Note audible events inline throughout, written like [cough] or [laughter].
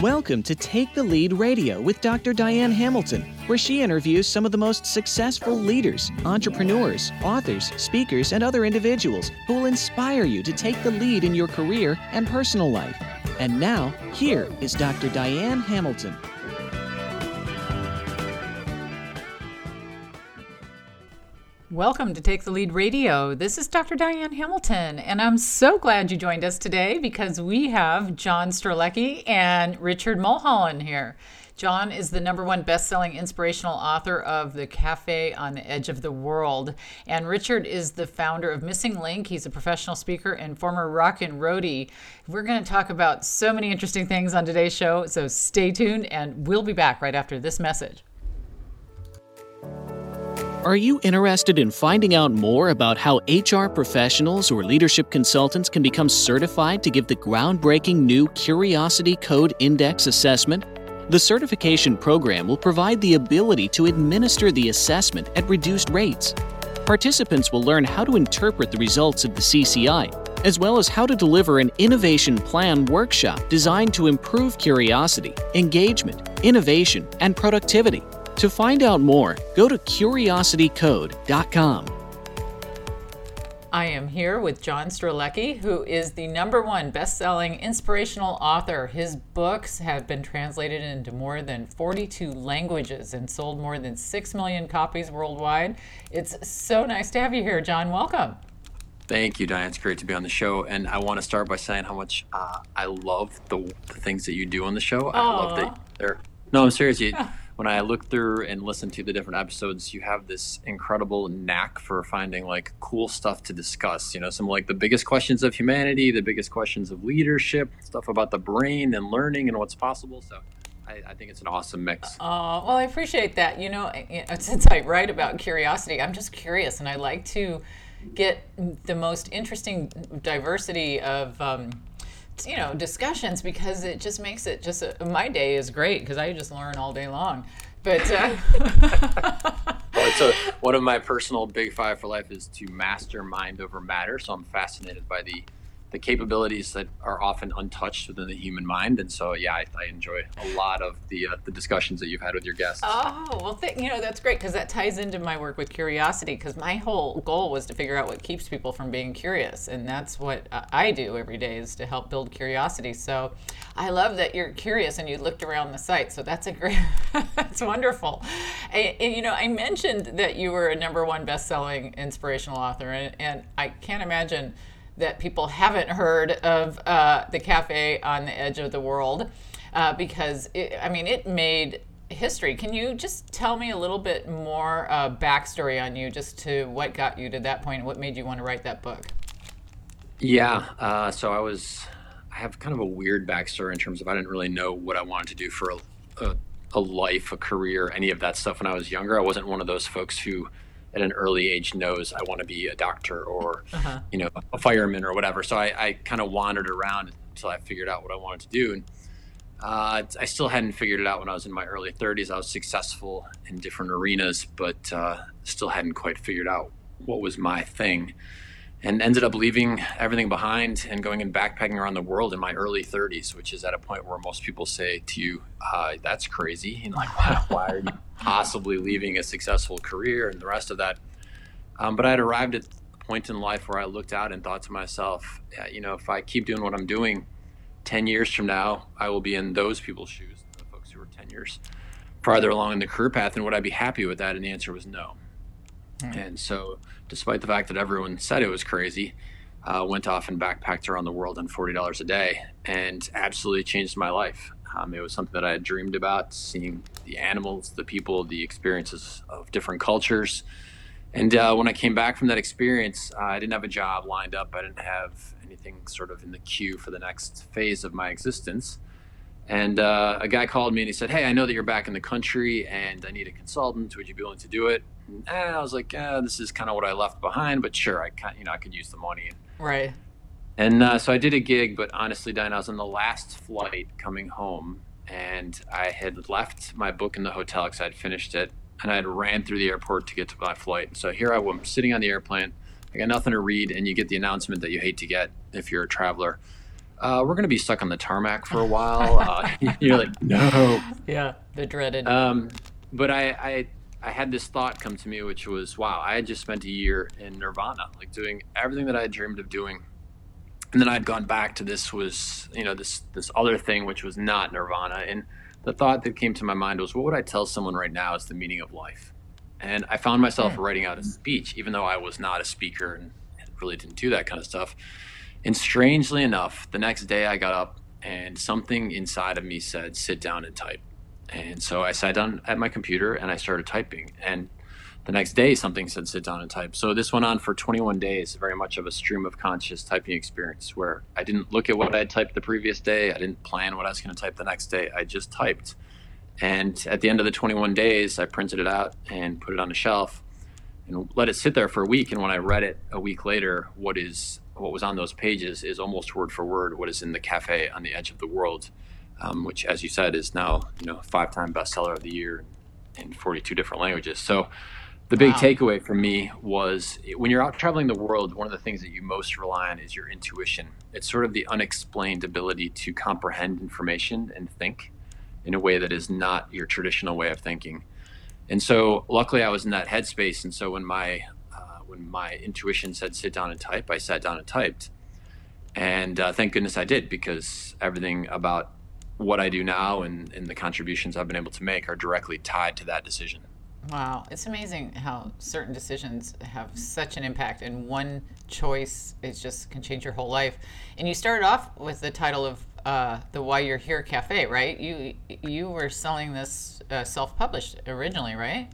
Welcome to Take the Lead Radio with Dr. Diane Hamilton, where she interviews some of the most successful leaders, entrepreneurs, authors, speakers, and other individuals who will inspire you to take the lead in your career and personal life. And now, here is Dr. Diane Hamilton. Welcome to Take the Lead Radio. This is Dr. Diane Hamilton, and I'm so glad you joined us today because we have John Strelecky and Richard Mulholland here. John is the number one best-selling inspirational author of The Cafe on the Edge of the World, and Richard is the founder of Missing Link. He's a professional speaker and former rock and roadie. We're going to talk about so many interesting things on today's show, so stay tuned, and we'll be back right after this message. Are you interested in finding out more about how HR professionals or leadership consultants can become certified to give the groundbreaking new Curiosity Code Index assessment? The certification program will provide the ability to administer the assessment at reduced rates. Participants will learn how to interpret the results of the CCI, as well as how to deliver an innovation plan workshop designed to improve curiosity, engagement, innovation, and productivity. To find out more, go to curiositycode.com. I am here with John Strelecky, who is the number one best-selling inspirational author. His books have been translated into more than 42 languages and sold more than 6 million copies worldwide. It's so nice to have you here, John. Welcome. Thank you, Diane. It's great to be on the show. And I want to start by saying how much uh, I love the, the, things that you do on the show. Aww. I love that they're. No, I'm serious. You, [laughs] when I look through and listen to the different episodes, you have this incredible knack for finding like cool stuff to discuss. You know, some like the biggest questions of humanity, the biggest questions of leadership, stuff about the brain and learning and what's possible. So I, think it's an awesome mix. Uh, well, I appreciate that. You know, since I write about curiosity, I'm just curious and I like to get the most interesting diversity of. Um, you know discussions because it just makes it just a, my day is great because I just learn all day long. But uh, [laughs] [laughs] well, so one of my personal big five for life is to master mind over matter. So I'm fascinated by the the capabilities that are often untouched within the human mind. And so, yeah, I, I enjoy a lot of the uh, the discussions that you've had with your guests. Oh, well, th- you know, that's great because that ties into my work with curiosity. Because my whole goal was to figure out what keeps people from being curious, and that's what I do every day is to help build curiosity. So, I love that you're curious and you looked around the site. So that's a great, [laughs] that's wonderful. And, and, you know, I mentioned that you were a number one best-selling inspirational author, and, and I can't imagine that people haven't heard of uh, the cafe on the edge of the world uh, because it, I mean it made history. Can you just tell me a little bit more uh, backstory on you, just to what got you to that point, what made you want to write that book? Yeah, uh, so I was I have kind of a weird backstory in terms of I didn't really know what I wanted to do for a, a, a life, a career, any of that stuff when I was younger. I wasn't one of those folks who at an early age knows I want to be a doctor or uh-huh. you know a fireman or whatever. So I, I kind of wandered around until I figured out what I wanted to do. And uh, I still hadn't figured it out when I was in my early 30s. I was successful in different arenas, but uh, still hadn't quite figured out what was my thing. And ended up leaving everything behind and going and backpacking around the world in my early 30s, which is at a point where most people say to you, uh, "That's crazy." And like, why, why are you possibly leaving a successful career and the rest of that. Um, but I had arrived at a point in life where I looked out and thought to myself, yeah, you know, if I keep doing what I'm doing, 10 years from now, I will be in those people's shoes, the folks who are 10 years farther along in the career path. And would I be happy with that? And the answer was no. Hmm. And so, despite the fact that everyone said it was crazy, uh, went off and backpacked around the world on $40 a day and absolutely changed my life. Um, it was something that I had dreamed about, seeing the animals, the people, the experiences of different cultures. And uh, when I came back from that experience, uh, I didn't have a job lined up. I didn't have anything sort of in the queue for the next phase of my existence. And uh, a guy called me and he said, "Hey, I know that you're back in the country, and I need a consultant. Would you be willing to do it?" And I was like, eh, "This is kind of what I left behind, but sure, I can, you know I could use the money." Right. And uh, so I did a gig, but honestly, Diane, I was on the last flight coming home, and I had left my book in the hotel because I'd finished it, and I had ran through the airport to get to my flight. So here I was sitting on the airplane. I got nothing to read, and you get the announcement that you hate to get if you're a traveler. uh, we're going to be stuck on the tarmac for a while. Uh, [laughs] you're like, [laughs] no. Yeah, the dreaded. Um, but I, I, I had this thought come to me, which was, wow, I had just spent a year in Nirvana, like doing everything that I had dreamed of doing. And then I'd gone back to this was, you know, this this other thing which was not Nirvana. And the thought that came to my mind was, what would I tell someone right now is the meaning of life? And I found myself Hmm. writing out a speech, even though I was not a speaker and really didn't do that kind of stuff. And strangely enough, the next day I got up and something inside of me said, sit down and type. And so I sat down at my computer and I started typing. And the next day, something said, sit down and type. So this went on for 21 days, very much of a stream of conscious typing experience where I didn't look at what I typed the previous day. I didn't plan what I was going to type the next day. I just typed. And at the end of the 21 days, I printed it out and put it on a shelf and let it sit there for a week. And when I read it a week later, what is what was on those pages is almost word for word what is in the cafe on the edge of the world, um, which, as you said, is now you know five-time bestseller of the year in 42 different languages. So the big Wow. takeaway for me was when you're out traveling the world, one of the things that you most rely on is your intuition. It's sort of the unexplained ability to comprehend information and think in a way that is not your traditional way of thinking. And so, luckily, I was in that headspace. And so, when my uh, when my intuition said sit down and type, I sat down and typed. And uh, thank goodness I did because everything about what I do now and, and the contributions I've been able to make are directly tied to that decision. Wow, it's amazing how certain decisions have such an impact, and one choice is just can change your whole life. And you started off with the title of uh, the Why You're Here Cafe, right? You you were selling this uh, self-published originally, right?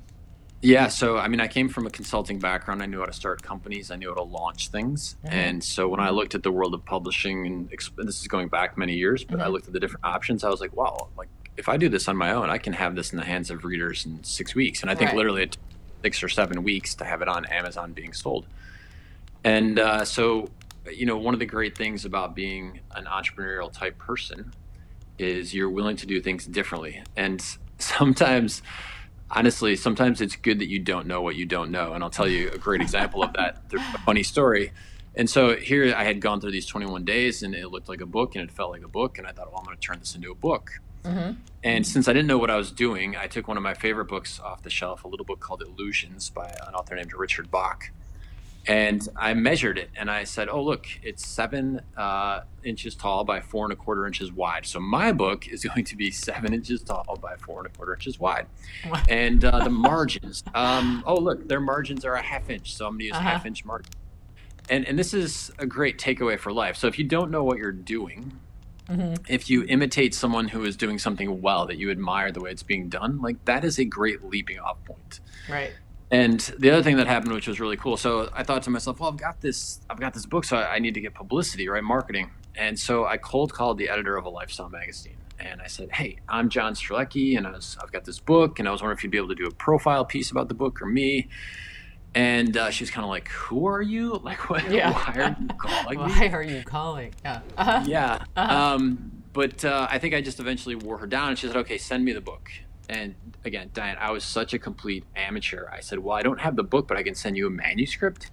Yeah, so I mean, I came from a consulting background. I knew how to start companies. I knew how to launch things. And so when I looked at the world of publishing, and this is going back many years, but I looked at the different options. I was like, wow, like if I do this on my own, I can have this in the hands of readers in six weeks. And I think Right. literally it took six or seven weeks to have it on Amazon being sold. And uh, so, you know, one of the great things about being an entrepreneurial type person is you're willing to do things differently. And [laughs] sometimes, honestly, sometimes it's good that you don't know what you don't know. And I'll tell you a great example of that, a funny story. And so here I had gone through these 21 days and it looked like a book and it felt like a book. And I thought, well, I'm going to turn this into a book. Mm-hmm. And since I didn't know what I was doing, I took one of my favorite books off the shelf, a little book called Illusions by an author named Richard Bach. And I measured it and I said, oh, look, it's seven uh, inches tall by four and a quarter inches wide. So my book is [laughs] going to be seven inches tall by four and a quarter inches wide. Wow. And uh, the [laughs] margins, um, oh, look, their margins are a half inch. So I'm going to use Uh-huh. half inch margin. And, and this is a great takeaway for life. So if you don't know what you're doing, if you imitate someone who is doing something well that you admire the way it's being done, like that is a great leaping off point. Right. And the other thing that happened, which was really cool, so I thought to myself, well, I've got this, I've got this book, so I I need to get publicity, right, marketing. And so I cold called the editor of a lifestyle magazine, and I said, hey, I'm John Strelecky, and I was, I've got this book, and I was wondering if you'd be able to do a profile piece about the book or me. And uh, she was kind of like, who are you? [laughs] Like, what? Yeah. Why are you [laughs] calling me? Why are you calling? Yeah. Uh-huh. yeah. Um, but uh, I think I just eventually wore her down, and she said, "Okay, send me the book." And again, Diane, I was such a complete amateur. I said, "Well, I don't have the book, but I can send you a manuscript."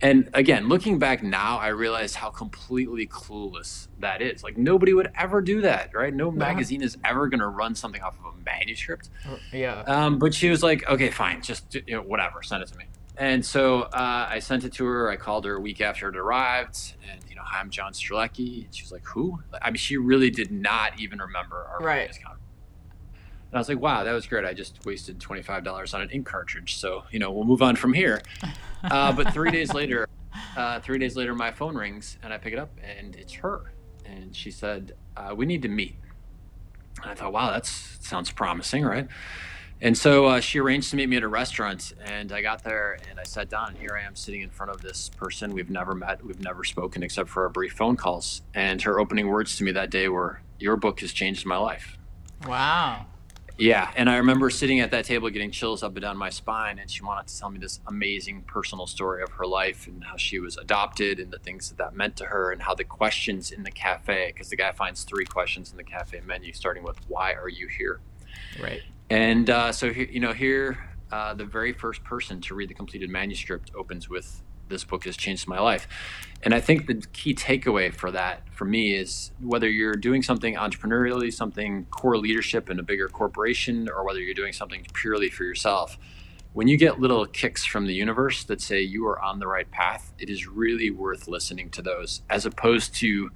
And again, looking back now, I realize how completely clueless that is. Like nobody would ever do that, right? No magazine is ever going to run something off of a manuscript. Yeah. Um, but she was like, okay, fine, just you know, whatever, send it to me. And so uh, I sent it to her. I called her a week after it arrived, and you know, hi, I'm John Strelecky. And she was like, who? I mean, she really did not even remember our Right. previous conversation. And I was like, wow, that was great. I just wasted twenty five dollars on an ink cartridge. So you know, we'll move on from here. [laughs] Uh, but three days later, uh, three days later, my phone rings, and I pick it up, and it's her. And she said, uh, "We need to meet." And I thought, wow, that sounds promising, right? And so uh, she arranged to meet me at a restaurant, and I got there and I sat down, and here I am sitting in front of this person we've never met, we've never spoken except for our brief phone calls. And her opening words to me that day were, "Your book has changed my life." Wow. Yeah, and I remember sitting at that table getting chills up and down my spine, and she wanted to tell me this amazing personal story of her life and how she was adopted and the things that that meant to her, and how the questions in the cafe, because the guy finds three questions in the cafe menu, starting with "Why are you here?" Right. And uh, so here, you know, here, uh, the very first person to read the completed manuscript opens with this book has changed my life. And I think the key takeaway for that for me is whether you're doing something entrepreneurially, something core leadership in a bigger corporation, or whether you're doing something purely for yourself, when you get little kicks from the universe that say you are on the right path, it is really worth listening to those as opposed to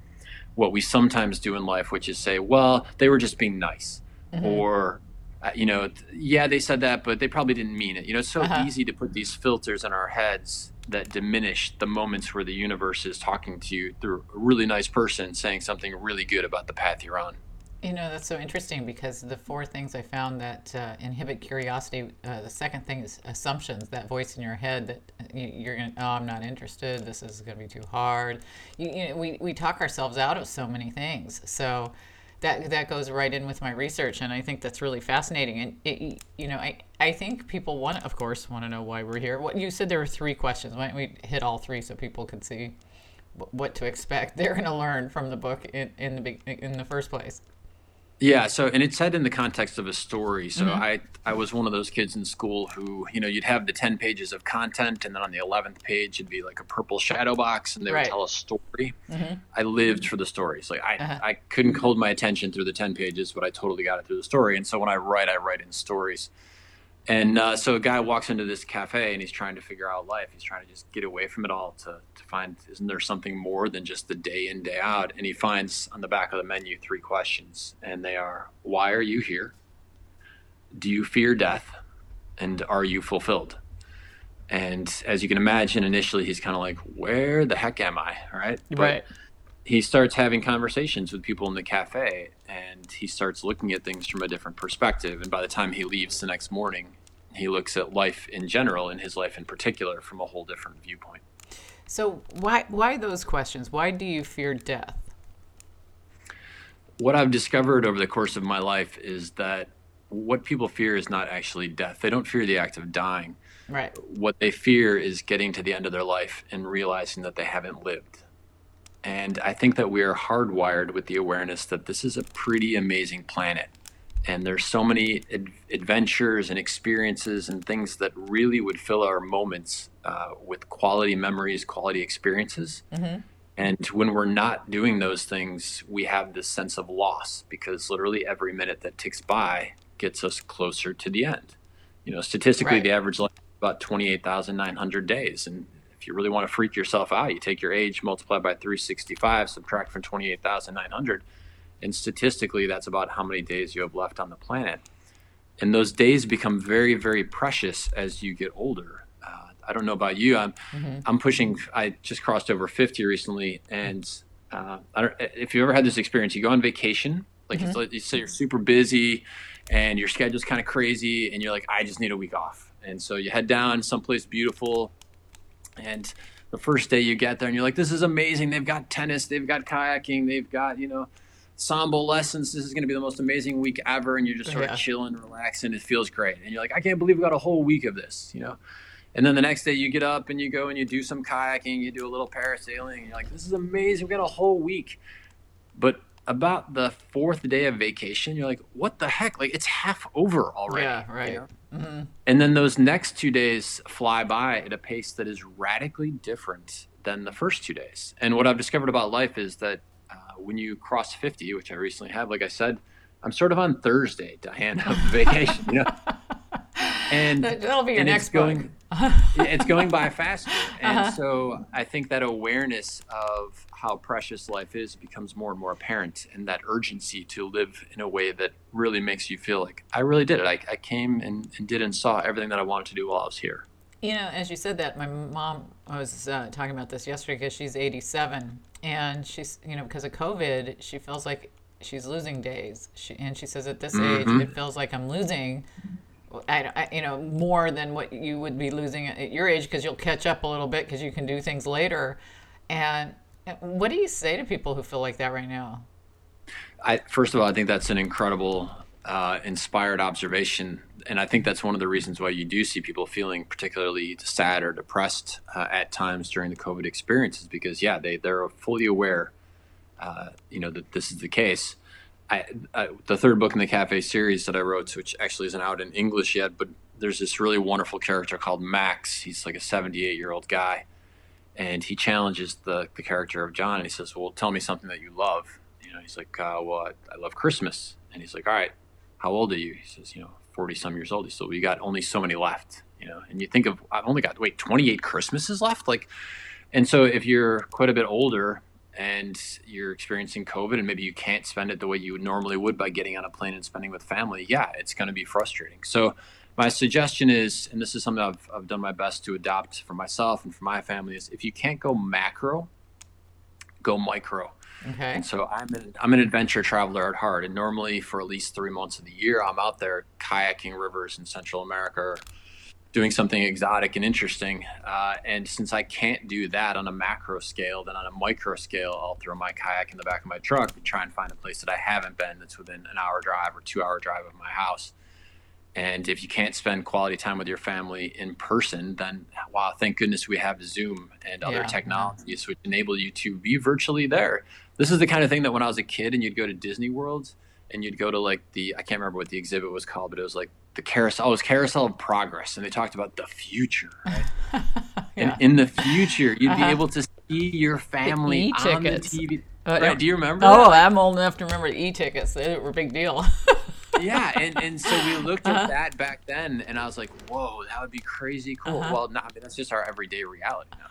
what we sometimes do in life, which is say, well, they were just being nice. Mm-hmm. Or you know, yeah, they said that, but they probably didn't mean it. You know, it's so uh-huh. easy to put these filters in our heads that diminish the moments where the universe is talking to you through a really nice person saying something really good about the path you're on. You know, that's so interesting because the four things I found that uh, inhibit curiosity, uh, the second thing is assumptions, that voice in your head that you're going to, oh, I'm not interested, this is going to be too hard. You, you know, we, we talk ourselves out of so many things. So, that that goes right in with my research, and I think that's really fascinating. And it, you know, I I think people want, of course, want to know why we're here. What you said there were three questions. Why don't we hit all three so people can see what to expect? [laughs] They're going to learn from the book in, in the in the first place. Yeah. So, and it's said in the context of a story. So, mm-hmm. I I was one of those kids in school who, you know, you'd have the ten pages of content, and then on the eleventh page, it'd be like a purple shadow box, and they right. would tell a story. Mm-hmm. I lived for the stories. Like I uh-huh. I couldn't hold my attention through the ten pages, but I totally got it through the story. And so when I write, I write in stories. And uh, so a guy walks into this cafe and he's trying to figure out life. He's trying to just get away from it all to, to find, isn't there something more than just the day in, day out? And he finds on the back of the menu three questions. And they are Why are you here? Do you fear death? And are you fulfilled? And as you can imagine, initially he's kind of like, Where the heck am I? Right. Right. But he starts having conversations with people in the cafe and he starts looking at things from a different perspective. And by the time he leaves the next morning, he looks at life in general and his life in particular from a whole different viewpoint. So why why those questions? Why do you fear death? What I've discovered over the course of my life is that what people fear is not actually death. They don't fear the act of dying. Right. What they fear is getting to the end of their life and realizing that they haven't lived and I think that we are hardwired with the awareness that this is a pretty amazing planet. And there's so many ad- adventures and experiences and things that really would fill our moments uh, with quality memories, quality experiences. Mm-hmm. And when we're not doing those things, we have this sense of loss because literally every minute that ticks by gets us closer to the end. You know, statistically, right. the average life is about 28,900 days. And if you really want to freak yourself out, you take your age, multiply by 365, subtract from 28,900, and statistically, that's about how many days you have left on the planet. And those days become very, very precious as you get older. Uh, I don't know about you. I'm, mm-hmm. I'm pushing. I just crossed over 50 recently, and uh, if you ever had this experience, you go on vacation, like mm-hmm. like you say you're super busy, and your schedule's kind of crazy, and you're like, I just need a week off. And so you head down someplace beautiful, and the first day you get there and you're like, this is amazing. They've got tennis, they've got kayaking, they've got, you know, sambo lessons. This is going to be the most amazing week ever. And you're just sort yeah. of chilling, relaxing. It feels great. And you're like, I can't believe we got a whole week of this, you know? And then the next day you get up and you go and you do some kayaking, you do a little parasailing, and you're like, this is amazing. We got a whole week. But about the fourth day of vacation, you're like, what the heck? Like it's half over already. Yeah, right. You know? mm-hmm. And then those next two days fly by at a pace that is radically different than the first two days. And what I've discovered about life is that uh, when you cross 50, which I recently have, like I said, I'm sort of on Thursday, Diane, of vacation, you know? [laughs] and that'll be your next it's going, [laughs] it's going by faster, and uh-huh. so I think that awareness of how precious life is becomes more and more apparent, and that urgency to live in a way that really makes you feel like I really did it. I, I came and, and did and saw everything that I wanted to do while I was here. You know, as you said that, my mom I was uh, talking about this yesterday because she's 87, and she's you know because of COVID, she feels like she's losing days. She, and she says at this mm-hmm. age, it feels like I'm losing I, I, you know, more than what you would be losing at your age because you'll catch up a little bit because you can do things later. And what do you say to people who feel like that right now? I, first of all, I think that's an incredible, uh, inspired observation. And I think that's one of the reasons why you do see people feeling particularly sad or depressed uh, at times during the COVID experiences because, yeah, they, they're fully aware, uh, you know, that this is the case. I, I, the third book in the cafe series that I wrote, which actually isn't out in English yet, but there's this really wonderful character called Max. He's like a 78 year old guy, and he challenges the the character of John, and he says, "Well, tell me something that you love." You know, he's like, uh, "Well, I, I love Christmas," and he's like, "All right, how old are you?" He says, "You know, forty some years old." He said, "Well, you got only so many left." You know, and you think of, I've only got wait twenty eight Christmases left, like, and so if you're quite a bit older and you're experiencing COVID and maybe you can't spend it the way you normally would by getting on a plane and spending with family, yeah, it's going to be frustrating. So my suggestion is, and this is something I've, I've done my best to adopt for myself and for my family, is if you can't go macro, go micro. Okay. And so I'm an, I'm an adventure traveler at heart, and normally for at least three months of the year, I'm out there kayaking rivers in Central America, doing something exotic and interesting. Uh, and since I can't do that on a macro scale, then on a micro scale, I'll throw my kayak in the back of my truck and try and find a place that I haven't been that's within an hour drive or two hour drive of my house. And if you can't spend quality time with your family in person, then wow, thank goodness we have Zoom and other Yeah. technologies which enable you to be virtually there. This is the kind of thing that when I was a kid and you'd go to Disney World and you'd go to like the I can't remember what the exhibit was called, but it was like the carousel. It was Carousel of Progress, and they talked about the future. Right? [laughs] Yeah. And in the future, you'd be Uh-huh. able to see your family on the. TV. Uh, right? Do you remember? Oh, that? I'm old enough to remember the e-tickets. They were a big deal. [laughs] yeah, and, and so we looked at Uh-huh. that back then, and I was like, "Whoa, that would be crazy cool." Uh-huh. Well, no, I mean that's just our everyday reality now.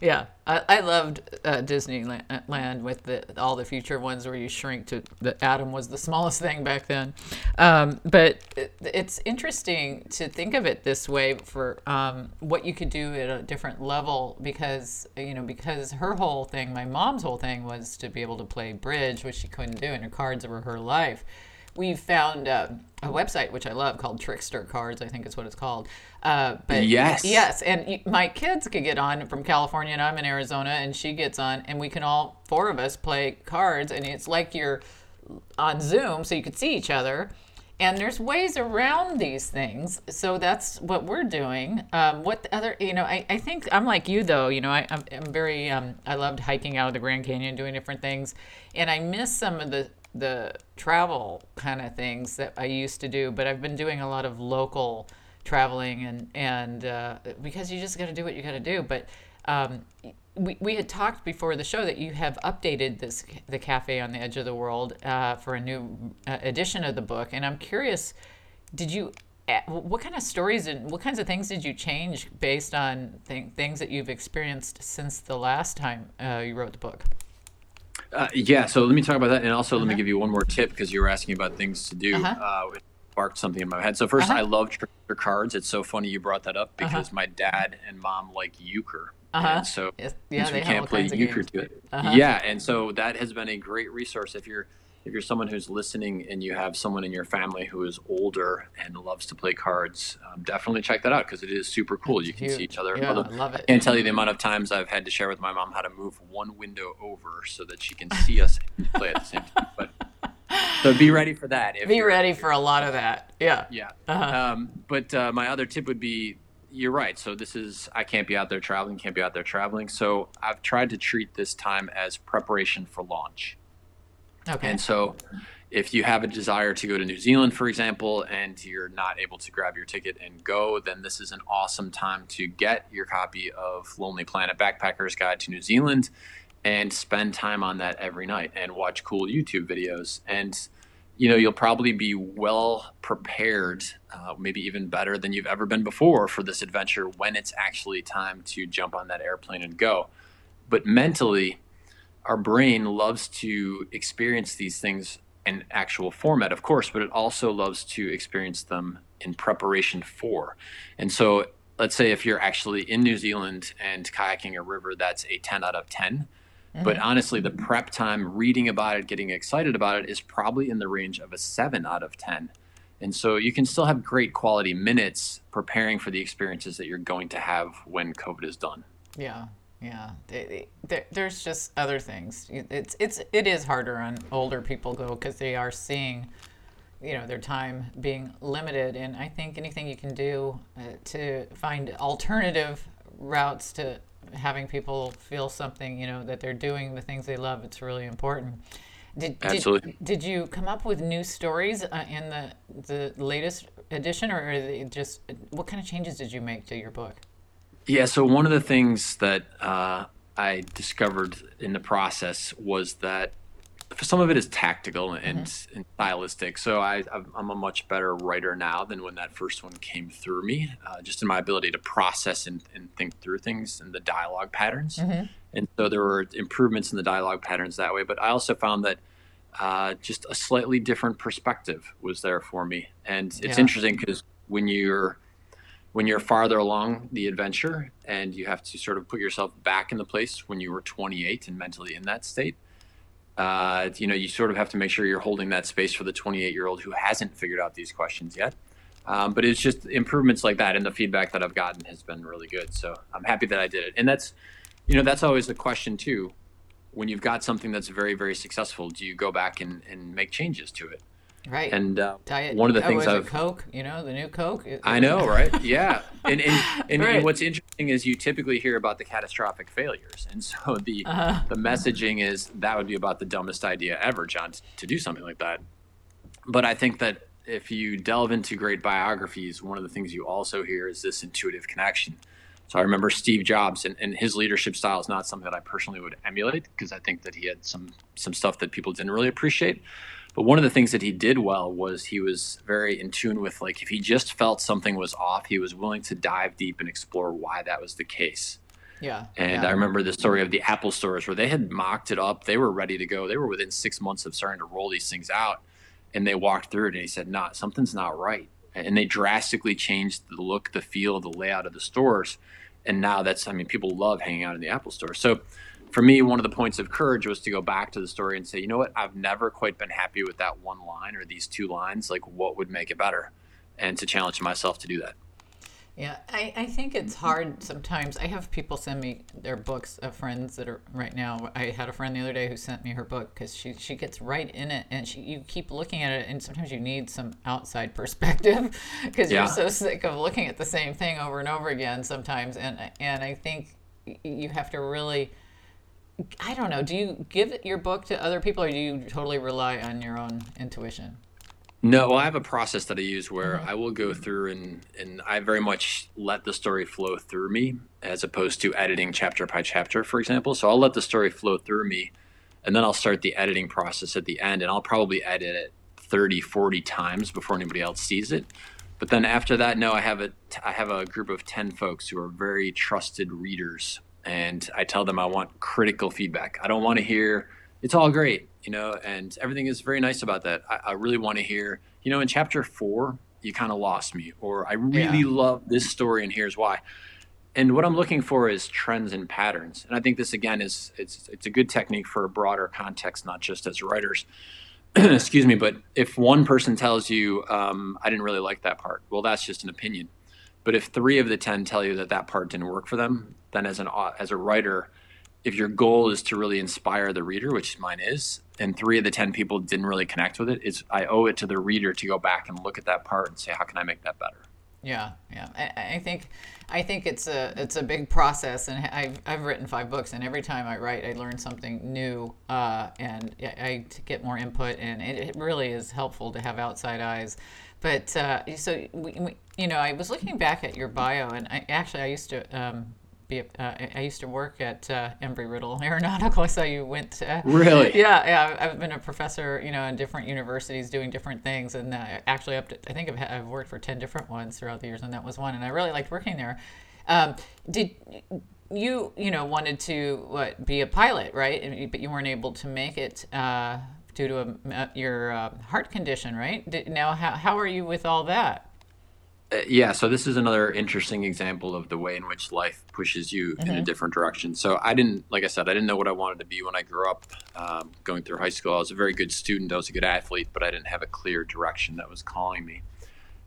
Yeah, I, I loved uh, Disneyland with the all the future ones where you shrink to the atom was the smallest thing back then. Um, but it, it's interesting to think of it this way for um, what you could do at a different level because you know because her whole thing, my mom's whole thing was to be able to play bridge, which she couldn't do, and her cards were her life. We found uh, a website which I love called Trickster Cards, I think is what it's called. Uh, but Yes. Yes, and my kids could get on from California, and I'm in Arizona, and she gets on, and we can all four of us play cards, and it's like you're on Zoom, so you could see each other. And there's ways around these things, so that's what we're doing. Um, what the other, you know, I, I think I'm like you though. You know, I, I'm, I'm very, um, I loved hiking out of the Grand Canyon, doing different things, and I miss some of the the travel kind of things that I used to do. But I've been doing a lot of local traveling and and uh, because you just got to do what you got to do. But um, we, we had talked before the show that you have updated this the cafe on the edge of the world uh, for a new uh, edition of the book, and I'm curious, did you? uh, What kind of stories and what kinds of things did you change based on th- things that you've experienced since the last time uh, you wrote the book? Uh, yeah, so let me talk about that, and also let me give you one more tip because you were asking about things to do. Uh-huh. Uh, it sparked something in my head. So 1st Uh-huh. I love trickster cards. It's so funny you brought that up because my dad and mom like euchre. Uh-huh. And so Yes. Yeah, they we have can't play euchre to it. Uh-huh. Yeah, and so that has been a great resource if you're if you're someone who's listening and you have someone in your family who is older and loves to play cards, um, definitely check that out because it is super cool. You can see each other. Yeah, I love it. I can't tell you the amount of times I've had to share with my mom how to move one window over so that she can see us and play at the same time. But [laughs] so be ready for that. Be ready for a lot of that. Yeah. yeah. Uh-huh. Um, but uh, my other tip would be you're right. So this is I can't be out there traveling, can't be out there traveling. So I've tried to treat this time as preparation for launch. Okay. And so if you have a desire to go to New Zealand, for example, and you're not able to grab your ticket and go, then this is an awesome time to get your copy of Lonely Planet Backpacker's Guide to New Zealand and spend time on that every night and watch cool YouTube videos. And you know, you'll probably be well prepared, uh, maybe even better than you've ever been before for this adventure when it's actually time to jump on that airplane and go. But mentally, our brain loves to experience these things in actual format, of course, but it also loves to experience them in preparation for. And so, let's say if you're actually in New Zealand and kayaking a river, that's a 10 out of 10. Mm-hmm. But honestly, the prep time, reading about it, getting excited about it, is probably in the range of a 7 out of 10. And so you can still have great quality minutes preparing for the experiences that you're going to have when COVID is done. Yeah, yeah. They- they- there's just other things. It's it's it is harder on older people though because they are seeing, you know, their time being limited. And I think anything you can do uh, to find alternative routes to having people feel something, you know, that they're doing the things they love, it's really important. Did, Absolutely. Did, did you come up with new stories uh, in the the latest edition, or are they just what kind of changes did you make to your book? Yeah. So one of the things that uh, I discovered in the process was that some of it is tactical and, mm-hmm. and stylistic. So I, am a much better writer now than when that first one came through me, uh, just in my ability to process and, and, think through things and the dialogue patterns. Mm-hmm. And so there were improvements in the dialogue patterns that way. But I also found that uh, just a slightly different perspective was there for me. And it's yeah. interesting because when you're when you're farther along the adventure and you have to sort of put yourself back in the place when you were 28 and mentally in that state uh, you know, you sort of have to make sure you're holding that space for the 28 year old who hasn't figured out these questions yet. Um, but it's just improvements like that, and the feedback that I've gotten has been really good. So I'm happy that I did it. And that's, you know, that's always the question too. When you've got something that's very, very successful, do you go back and, and make changes to it? Right. And uh, Diet, one of the things I've Coke, you know, the new Coke. I know, right? [laughs] Yeah. And and, and, right. and, what's interesting is you typically hear about the catastrophic failures, and so [laughs] the uh-huh. the messaging is that would be about the dumbest idea ever, John, to do something like that. But I think that if you delve into great biographies, one of the things you also hear is this intuitive connection. So I remember Steve Jobs and, and his leadership style is not something that I personally would emulate because I think that he had some some stuff that people didn't really appreciate. But one of the things that he did well was he was very in tune with like if he just felt something was off, he was willing to dive deep and explore why that was the case. Yeah. And yeah. I remember the story of the Apple stores where they had mocked it up. They were ready to go. They were within six months of starting to roll these things out. And they walked through it and he said, nah, something's not right. And they drastically changed the look, the feel, the layout of the stores. And now that's, I mean, people love hanging out in the Apple store. So for me, one of the points of courage was to go back to the story and say, you know what, I've never quite been happy with that one line or these two lines. Like, what would make it better? And to challenge myself to do that. Yeah, I, I think it's hard sometimes. I have people send me their books of friends that are right now. I had a friend the other day who sent me her book because she, she gets right in it and she you keep looking at it and sometimes you need some outside [laughs] perspective because yeah. you're so sick of looking at the same thing over and over again sometimes. And and I think you have to really I don't know. Do you give your book to other people, or do you totally rely on your own intuition? No, well, I have a process that I use where mm-hmm. I will go through and and I very much let the story flow through me, as opposed to editing chapter by chapter, for example. So I'll let the story flow through me, and then I'll start the editing process at the end, and I'll probably edit it 30, 40 times before anybody else sees it. But then after that, no, I have a I have a group of ten folks who are very trusted readers and I tell them I want critical feedback. I don't want to hear it's all great, you know, and everything is very nice about that. I, I really want to hear, you know, in chapter four, you kind of lost me, or I really yeah. love this story, and here's why. And what I'm looking for is trends and patterns, and I think this again is it's it's a good technique for a broader context, not just as writers. [clears throat] Excuse me, but if one person tells you, um, "I didn't really like that part," well, that's just an opinion. But if three of the ten tell you that that part didn't work for them, then as an as a writer, if your goal is to really inspire the reader, which mine is, and three of the ten people didn't really connect with it, it's I owe it to the reader to go back and look at that part and say, how can I make that better? Yeah, yeah. I, I think I think it's a it's a big process, and I've I've written five books, and every time I write, I learn something new, uh, and I get more input, and it, it really is helpful to have outside eyes. But uh, so we, we, you know, I was looking back at your bio, and I actually I used to um, be. Uh, I used to work at uh, Embry-Riddle [laughs] Aeronautical. I saw you went. To, really? [laughs] Yeah, yeah. I've been a professor, you know, in different universities doing different things, and uh, actually up to I think I've, I've worked for ten different ones throughout the years, and that was one. And I really liked working there. Um, did you, you know, wanted to what be a pilot, right? But you weren't able to make it uh, due to a, uh, your uh, heart condition, right? Did, now, how how are you with all that? Uh, yeah, so this is another interesting example of the way in which life pushes you mm-hmm. in a mm-hmm. different direction. So I didn't, like I said, I didn't know what I wanted to be when I grew up. Um, going through high school, I was a very good student. I was a good athlete, but I didn't have a clear direction that was calling me.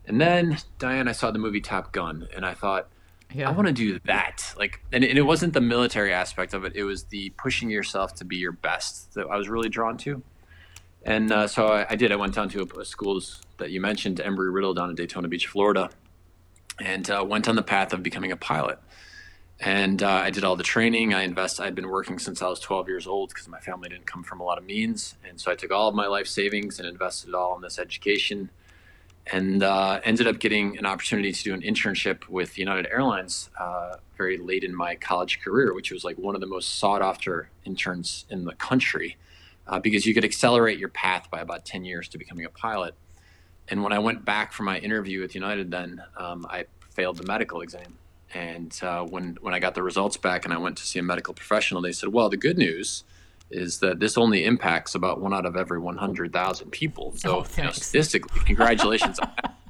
And then Diane, I saw the movie Top Gun, and I thought, yeah. I want to do that. Like, and and it wasn't the military aspect of it; it was the pushing yourself to be your best that I was really drawn to. And uh, so I, I, did. I went down to a, a schools that you mentioned, Embry Riddle down in Daytona Beach, Florida, and uh, went on the path of becoming a pilot. And uh, I did all the training. I invest. I'd been working since I was 12 years old because my family didn't come from a lot of means, and so I took all of my life savings and invested it all in this education. and uh, ended up getting an opportunity to do an internship with United Airlines uh, very late in my college career, which was like one of the most sought after interns in the country uh, because you could accelerate your path by about 10 years to becoming a pilot. And when I went back for my interview with United, then um, I failed the medical exam. And uh, when when I got the results back and I went to see a medical professional, they said, "Well, the good news is that this only impacts about one out of every 100,000 people. So, oh, you know, statistically, congratulations [laughs]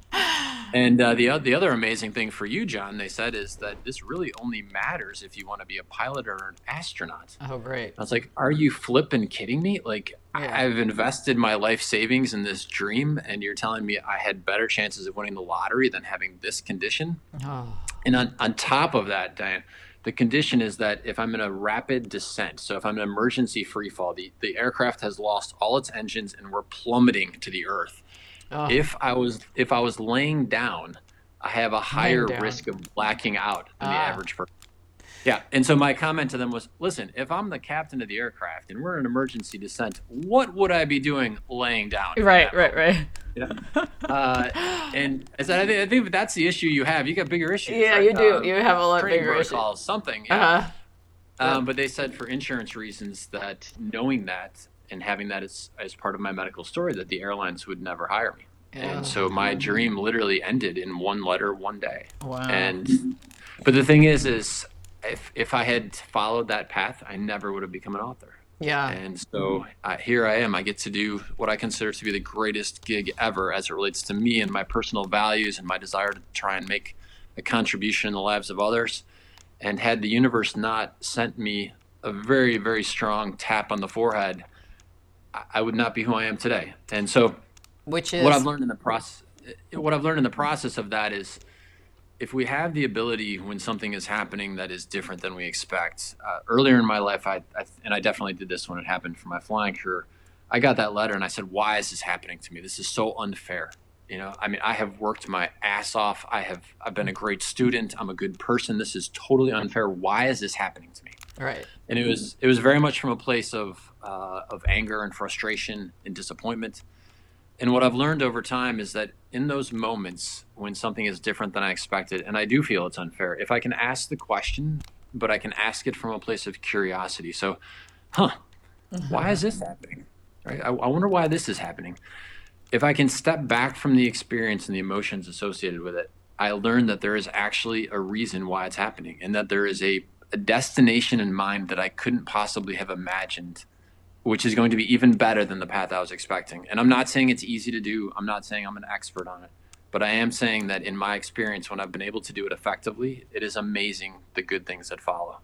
And uh, the the other amazing thing for you, John, they said, is that this really only matters if you want to be a pilot or an astronaut. Oh, great! I was like, "Are you flipping kidding me? Like, yeah. I've invested my life savings in this dream, and you're telling me I had better chances of winning the lottery than having this condition?" Oh. And on on top of that, Diane, the condition is that if I'm in a rapid descent, so if I'm in an emergency free fall, the, the aircraft has lost all its engines and we're plummeting to the earth. Oh. If I was if I was laying down, I have a higher risk of blacking out than ah. the average person. Yeah. And so my comment to them was listen, if I'm the captain of the aircraft and we're in an emergency descent, what would I be doing laying down? Right, right, right. Yeah. Uh, and I said, I think, I think that's the issue you have. You got bigger issues. Yeah, right? you do. Um, you have a lot bigger issues. Something. Yeah. Uh-huh. Um, but they said for insurance reasons that knowing that and having that as, as part of my medical story, that the airlines would never hire me. And so my dream literally ended in one letter, one day. Wow. And, but the thing is, is if if I had followed that path, I never would have become an author. Yeah. And so uh, here I am. I get to do what I consider to be the greatest gig ever as it relates to me and my personal values and my desire to try and make a contribution in the lives of others. And had the universe not sent me a very, very strong tap on the forehead, I would not be who I am today. And so, which is what I've learned in the process. What I've learned in the process of that is if we have the ability when something is happening that is different than we expect, uh, earlier in my life, I, I, and I definitely did this when it happened for my flying career. I got that letter and I said, "Why is this happening to me? This is so unfair." You know, I mean, I have worked my ass off. I have, I've been a great student. I'm a good person. This is totally unfair. Why is this happening to me? Right. And it was, it was very much from a place of, uh, of anger and frustration and disappointment. And what I've learned over time is that in those moments when something is different than I expected, and I do feel it's unfair, if I can ask the question, but I can ask it from a place of curiosity. So, huh, mm-hmm. why is this happening? Right? I, I wonder why this is happening. If I can step back from the experience and the emotions associated with it, I learn that there is actually a reason why it's happening and that there is a, a destination in mind that I couldn't possibly have imagined which is going to be even better than the path I was expecting. And I'm not saying it's easy to do. I'm not saying I'm an expert on it. But I am saying that in my experience, when I've been able to do it effectively, it is amazing the good things that follow.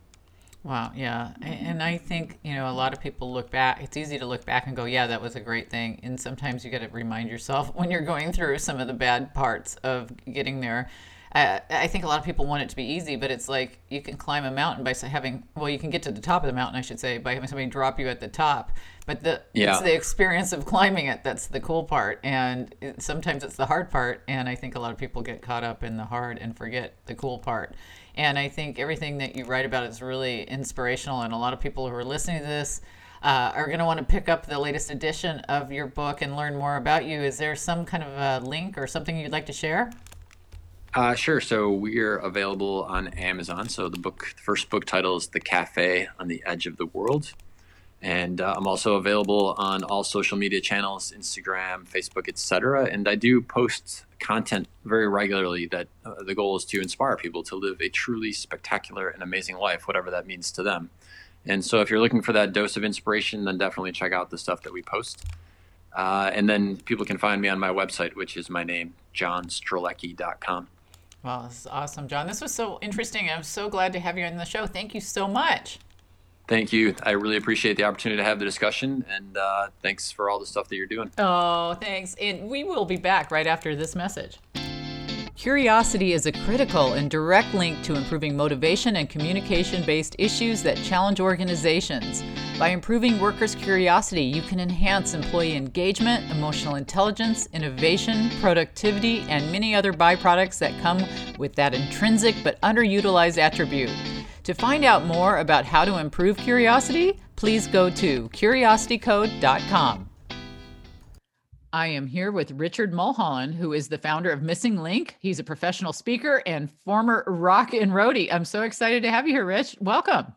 Wow, yeah. And I think, you know, a lot of people look back, it's easy to look back and go, yeah, that was a great thing. And sometimes you got to remind yourself [laughs] when you're going through some of the bad parts of getting there I think a lot of people want it to be easy, but it's like you can climb a mountain by having, well, you can get to the top of the mountain, I should say, by having somebody drop you at the top. But the yeah. it's the experience of climbing it that's the cool part, and it, sometimes it's the hard part. And I think a lot of people get caught up in the hard and forget the cool part. And I think everything that you write about is really inspirational, and a lot of people who are listening to this. Uh, are going to want to pick up the latest edition of your book and learn more about you. Is there some kind of a link or something you'd like to share? Uh, sure. So we're available on Amazon. So the book, the first book title is The Cafe on the Edge of the World. And uh, I'm also available on all social media channels, Instagram, Facebook, etc. And I do post content very regularly that uh, the goal is to inspire people to live a truly spectacular and amazing life, whatever that means to them. And so if you're looking for that dose of inspiration, then definitely check out the stuff that we post. Uh, and then people can find me on my website, which is my name, johnstrelecky.com. Well, this is awesome, John. This was so interesting. I'm so glad to have you on the show. Thank you so much. Thank you. I really appreciate the opportunity to have the discussion, and uh, thanks for all the stuff that you're doing. Oh, thanks. And we will be back right after this message. Curiosity is a critical and direct link to improving motivation and communication based issues that challenge organizations. By improving workers' curiosity, you can enhance employee engagement, emotional intelligence, innovation, productivity, and many other byproducts that come with that intrinsic but underutilized attribute. To find out more about how to improve curiosity, please go to curiositycode.com. I am here with Richard Mulholland, who is the founder of Missing Link. He's a professional speaker and former rock and roadie. I'm so excited to have you here, Rich. Welcome.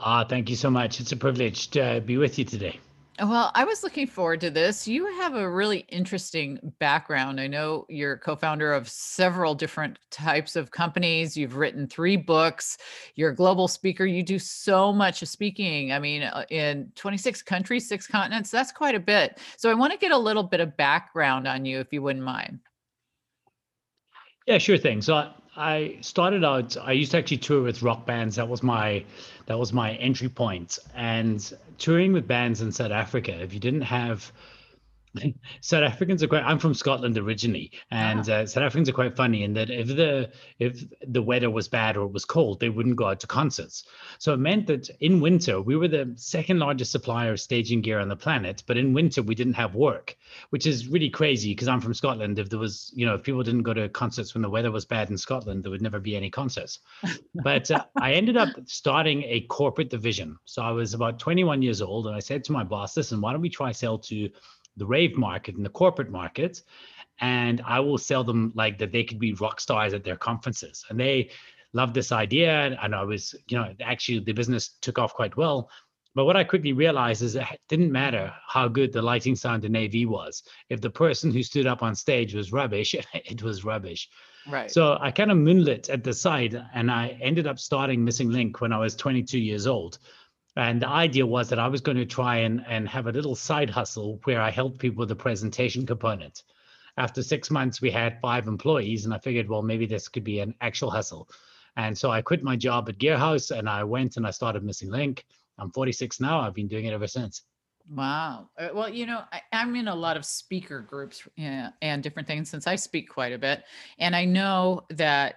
Ah, thank you so much. It's a privilege to be with you today. Well, I was looking forward to this. You have a really interesting background. I know you're co-founder of several different types of companies. You've written three books. You're a global speaker. You do so much speaking. I mean, uh, in 26 countries, six continents. That's quite a bit. So I want to get a little bit of background on you, if you wouldn't mind. Yeah, sure thing. So I started out. I used to actually tour with rock bands. That was my that was my entry point. And touring with bands in South Africa, if you didn't have [laughs] South Africans are quite. I'm from Scotland originally, and ah. uh, South Africans are quite funny in that if the if the weather was bad or it was cold, they wouldn't go out to concerts. So it meant that in winter we were the second largest supplier of staging gear on the planet, but in winter we didn't have work, which is really crazy because I'm from Scotland. If there was, you know, if people didn't go to concerts when the weather was bad in Scotland, there would never be any concerts. [laughs] but uh, I ended up starting a corporate division. So I was about 21 years old, and I said to my boss, "Listen, why don't we try sell to the rave market and the corporate market and I will sell them like that they could be rock stars at their conferences. And they loved this idea. And I was, you know, actually the business took off quite well. But what I quickly realized is it didn't matter how good the lighting sound in AV was. If the person who stood up on stage was rubbish, [laughs] it was rubbish. Right. So I kind of moonlit at the side and I ended up starting Missing Link when I was 22 years old. And the idea was that I was going to try and, and have a little side hustle where I helped people with the presentation component. After six months, we had five employees, and I figured, well, maybe this could be an actual hustle. And so I quit my job at Gearhouse and I went and I started Missing Link. I'm 46 now. I've been doing it ever since. Wow. Uh, well, you know, I, am in a lot of speaker groups and different things since I speak quite a bit. And I know that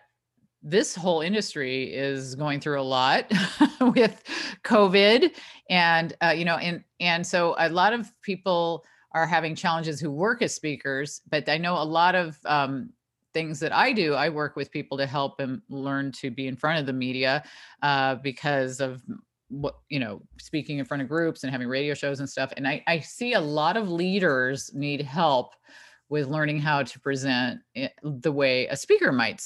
this whole industry is going through a lot [laughs] with COVID, and uh, you know, and and so a lot of people are having challenges who work as speakers. But I know a lot of um, things that I do. I work with people to help them learn to be in front of the media uh, because of what you know speaking in front of groups and having radio shows and stuff and I, I see a lot of leaders need help with learning how to present the way a speaker might.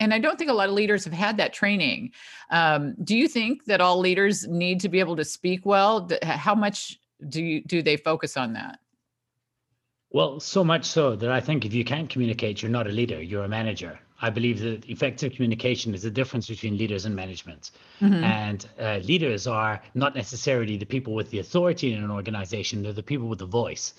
And I don't think a lot of leaders have had that training. Um, do you think that all leaders need to be able to speak well? How much do you, do they focus on that? Well, so much so that I think if you can't communicate, you're not a leader, you're a manager. I believe that effective communication is the difference between leaders and management. Mm-hmm. And uh, leaders are not necessarily the people with the authority in an organization, they're the people with the voice.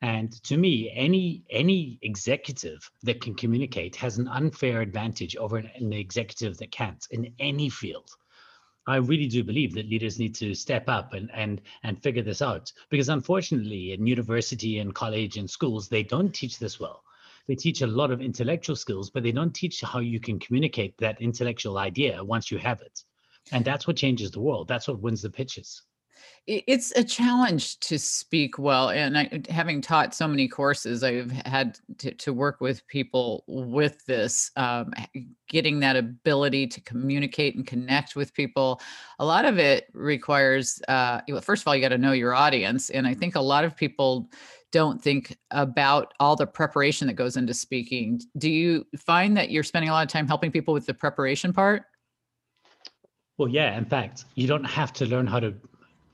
And to me, any any executive that can communicate has an unfair advantage over an, an executive that can't in any field. I really do believe that leaders need to step up and and and figure this out because unfortunately in university and college and schools they don't teach this well. They teach a lot of intellectual skills, but they don't teach how you can communicate that intellectual idea once you have it. And that's what changes the world. That's what wins the pitches it's a challenge to speak well and I, having taught so many courses i've had to, to work with people with this um, getting that ability to communicate and connect with people. A lot of it requires uh, first of all you got to know your audience and i think a lot of people don't think about all the preparation that goes into speaking. Do you find that you're spending a lot of time helping people with the preparation part? Well yeah in fact you don't have to learn how to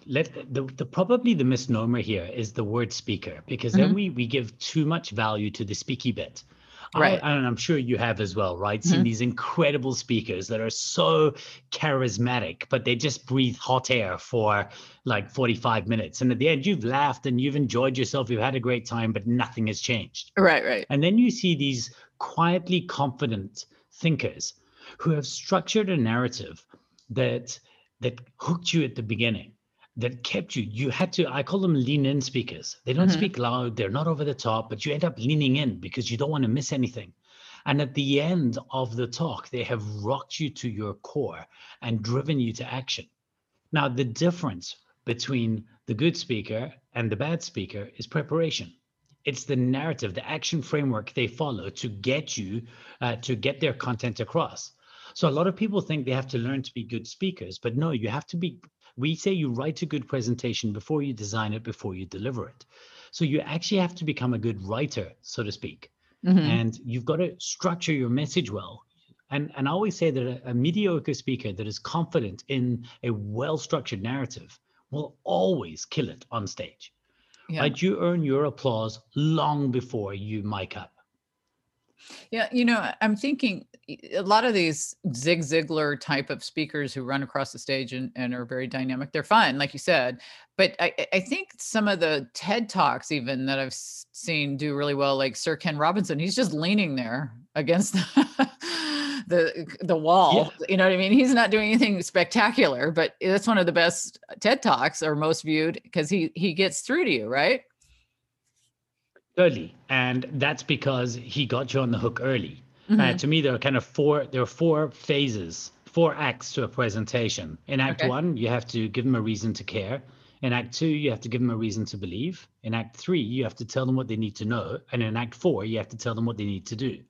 let the, the probably the misnomer here is the word speaker because mm-hmm. then we we give too much value to the speaky bit. Right. I, and i'm sure you have as well right? Mm-hmm. seen these incredible speakers that are so charismatic but they just breathe hot air for like 45 minutes. And at the end you've laughed and you've enjoyed yourself you've had a great time but nothing has changed. Right right. And then you see these quietly confident thinkers who have structured a narrative that that hooked you at the beginning that kept you. You had to i call them lean in speakers. They don't mm-hmm. speak loud. They're not over the top but you end up leaning in because you don't want to miss anything. And at the end of the talk they have rocked you to your core and driven you to action. Now the difference between the good speaker and the bad speaker is preparation. It's the narrative the action framework they follow to get you uh, to get their content across. So a lot of people think they have to learn to be good speakers but no you have to be we say you write a good presentation before you design it, before you deliver it. So you actually have to become a good writer, so to speak. Mhm. And you've got to structure your message well. And, and I always say that a, a mediocre speaker that is confident in a well structured narrative will always kill it on stage. Yeah. Right? You earn your applause long before you mic up. Yeah, you know, I'm thinking a lot of these Zig Ziglar type of speakers who run across the stage and, and are very dynamic, they're fun, like you said. But I, I- I think some of the TED Talks, even that I've seen do really well, like Sir Ken Robinson, he's just leaning there against [laughs] the the wall. You know what I mean? He's not doing anything spectacular, but that's one of the best uh, TED Talks or most viewed because he he gets through to you, right? Early. And that's because he got you on the hook early. Uh, Mhm. to me, there are kind of four. There are four phases, four acts to a presentation. In Act Okay. One, you have to give them a reason to care. In Act Two, you have to give them a reason to believe. In Act Three, you have to tell them what they need to know. And in Act Four, you have to tell them what they need to do.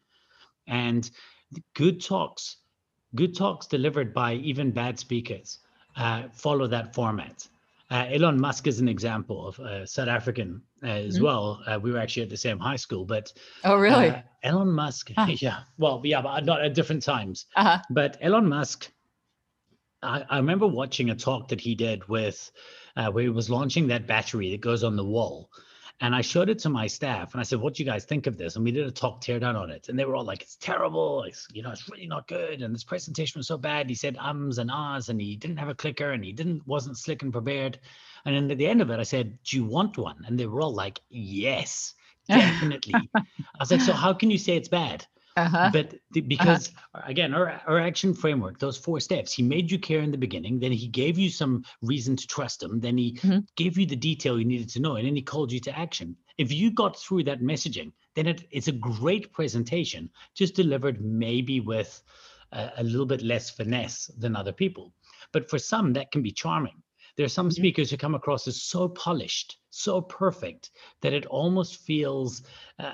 And good talks, good talks delivered by even bad speakers, uh, follow that format. Uh, Elon Musk is an example of a South African uh, as Mhm. well. Uh, we were actually at the same high school, but Oh, really? uh, Elon Musk, Huh. [laughs] yeah, well, yeah, but not at different times. Uh-huh. But Elon Musk, I, I remember watching a talk that he did with uh, where he was launching that battery that goes on the wall. And I showed it to my staff and I said, What do you guys think of this? And we did a talk teardown on it. And they were all like, It's terrible. It's, you know, it's really not good. And this presentation was so bad. He said ums and ahs and he didn't have a clicker and he didn't wasn't slick and prepared. And then at the end of it, I said, Do you want one? And they were all like, Yes, [laughs] definitely. I was like, So how can you say it's bad? Uh-huh. But the, because again, our, our action framework, those four steps, he made you care in the beginning, then he gave you some reason to trust him, then he Mhm. gave you the detail you needed to know, and then he called you to action. If you got through that messaging, then it, it's a great presentation, just delivered maybe with a, a little bit less finesse than other people. But for some, that can be charming. There are some Mhm. speakers who come across as so polished, so perfect that it almost feels uh,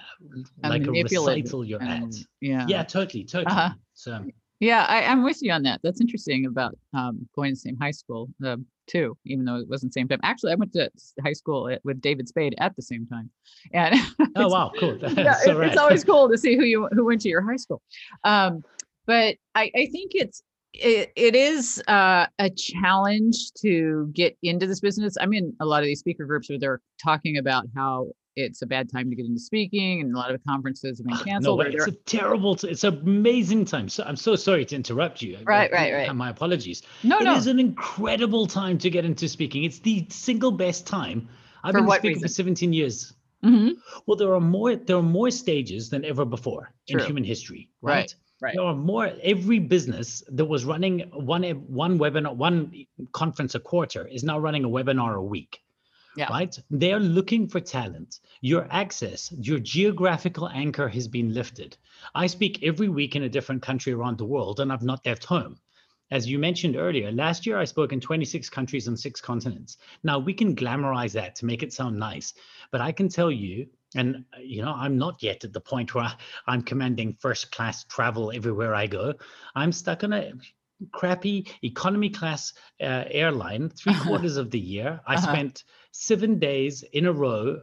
like a recital you're at. yeah. Yeah, totally, totally. Uh-huh. So Yeah, I, I'm with you on that. That's interesting about um, going to the same high school um, too, even though it wasn't the same time. Actually, I went to high school at, with David Spade at the same time, and [laughs] oh wow, cool. [laughs] Yeah, so it- it's always cool to see who you who went to your high school. Um, but I, I think it's it, it is uh, a challenge to get into this business. I'm in a lot of these speaker groups where they're talking about how it's a bad time to get into speaking, and a lot of conferences have been canceled. No. It's a terrible. It's an amazing time. So I'm so sorry to interrupt you. Right, Uh, right, right. and My apologies. no, It no. is an incredible time to get into speaking. It's the single best time. I've For been speaking for 17 years. Mhm. Well, there are more. There are more stages than ever before True. in human history. Right, Right. Right. There are more. Every business that was running one one webinar, one conference a quarter, is now running a webinar a week. Yeah. Right. They are looking for talent. Your access, your geographical anchor has been lifted. I speak every week in a different country around the world, and I've not left home. As you mentioned earlier, last year I spoke in 26 countries on six continents. Now we can glamorize that to make it sound nice, but I can tell you, and uh, you know, I'm not yet at the point where [laughs] I'm commanding first class travel everywhere I go. I'm stuck on a crappy economy class uh, airline [laughs] three quarters of the year. I Uh-huh. spent seven days in a row,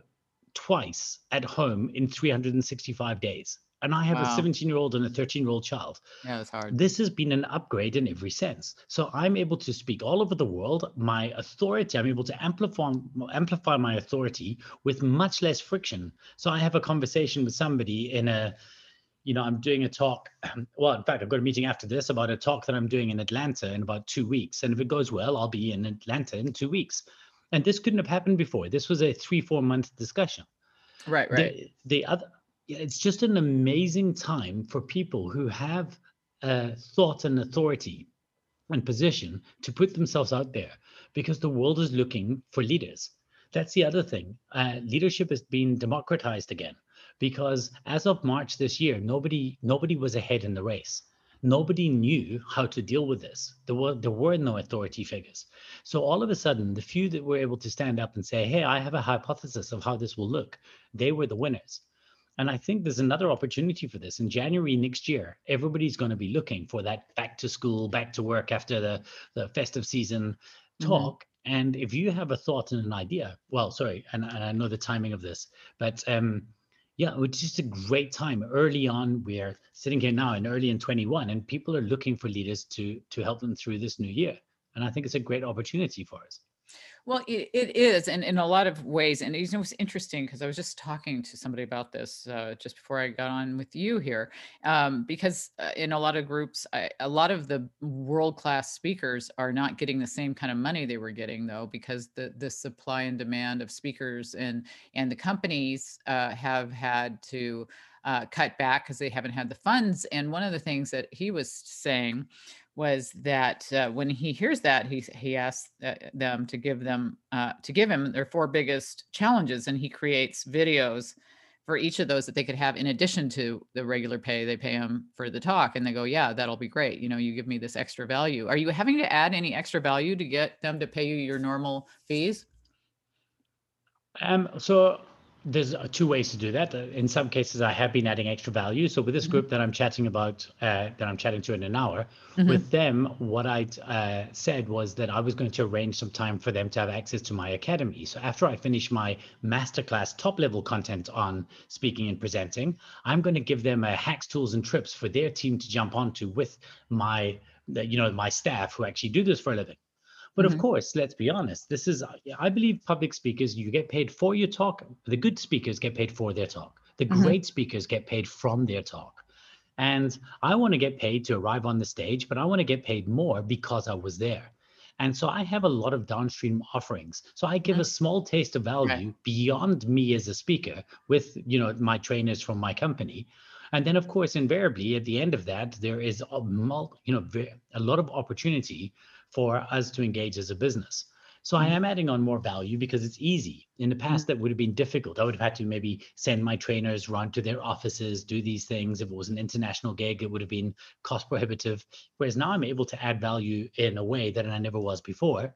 twice at home in 365 days. And I have a 17 year old and a 13 year old child Yeah, it's hard. this has been an upgrade in every sense. So I'm able to speak all over the world. My authority, I'm able to amplify amplify my authority with much less friction. So I have a conversation with somebody in a, you know, I'm doing a talk. [clears throat] Well, in fact, I've got a meeting after this about a talk that I'm doing in Atlanta in about two weeks. And if it goes well, I'll be in Atlanta in two weeks. And this couldn't have happened before. This was a three, four month discussion Right, right. the, the other yeah, it's just an amazing time for people who have uh, thought and authority and position to put themselves out there because the world is looking for leaders. That's the other thing. Uh, leadership has been democratized again because as of march this year nobody nobody was ahead in the race. Nobody knew how to deal with this. There were there were no authority figures. So all of a sudden the few that were able to stand up and say hey i have a hypothesis of how this will look they were the winners and I think there's another opportunity for this in January next year. Everybody's going to be looking for that back to school, back to work after the, the festive season Mhm. talk. And if you have a thought and an idea, well, sorry, and, and I know the timing of this, but um, yeah, it's just a great time early on. We're sitting here now and early in 21, and people are looking for leaders to to help them through this new year. And I think it's a great opportunity for us. Well, it, it is, and in a lot of ways. And know, it's interesting because I was just talking to somebody about this uh, just before I got on with you here, um, because uh, in a lot of groups, I, a lot of the world class speakers are not getting the same kind of money they were getting, though, because the the supply and demand of speakers and and the companies uh, have had to uh, cut back because they haven't had the funds. And one of the things that he was saying was that uh, when he hears that he he asks uh, them to give them uh, to give him their four biggest challenges and he creates videos for each of those that they could have in addition to the regular pay they pay him for the talk and they go yeah that'll be great you know you give me this extra value. Are you having to add any extra value to get them to pay you your normal fees? Um so there's uh, two ways to do that. Uh, in some cases, I have been adding extra value. So with this mm-hmm. group that I'm chatting about, uh, that I'm chatting to in an hour, mm-hmm. with them, what I uh, said was that I was going to arrange some time for them to have access to my academy. So after I finish my masterclass top level content on speaking and presenting, I'm going to give them a hacks, tools, and trips for their team to jump onto with my, you know, my staff who actually do this for a living. But mm-hmm. of course, let's be honest. This is, I believe, public speakers, you get paid for your talk. The good speakers get paid for their talk. The mm-hmm. great speakers get paid from their talk. And I want to get paid to arrive on the stage, but I want to get paid more because I was there. And so I have a lot of downstream offerings. So I give mm-hmm. a small taste of value right. beyond me as a speaker with, you know, my trainers from my company. And then, of course, invariably at the end of that, there is a, you know, a lot of opportunity for us to engage as a business. So I mm-hmm. am adding on more value because it's easy. In the past, mm-hmm. that would have been difficult. I would have had to maybe send my trainers run to their offices, do these things. If it was an international gig, it would have been cost prohibitive. Whereas now I'm able to add value in a way that I never was before.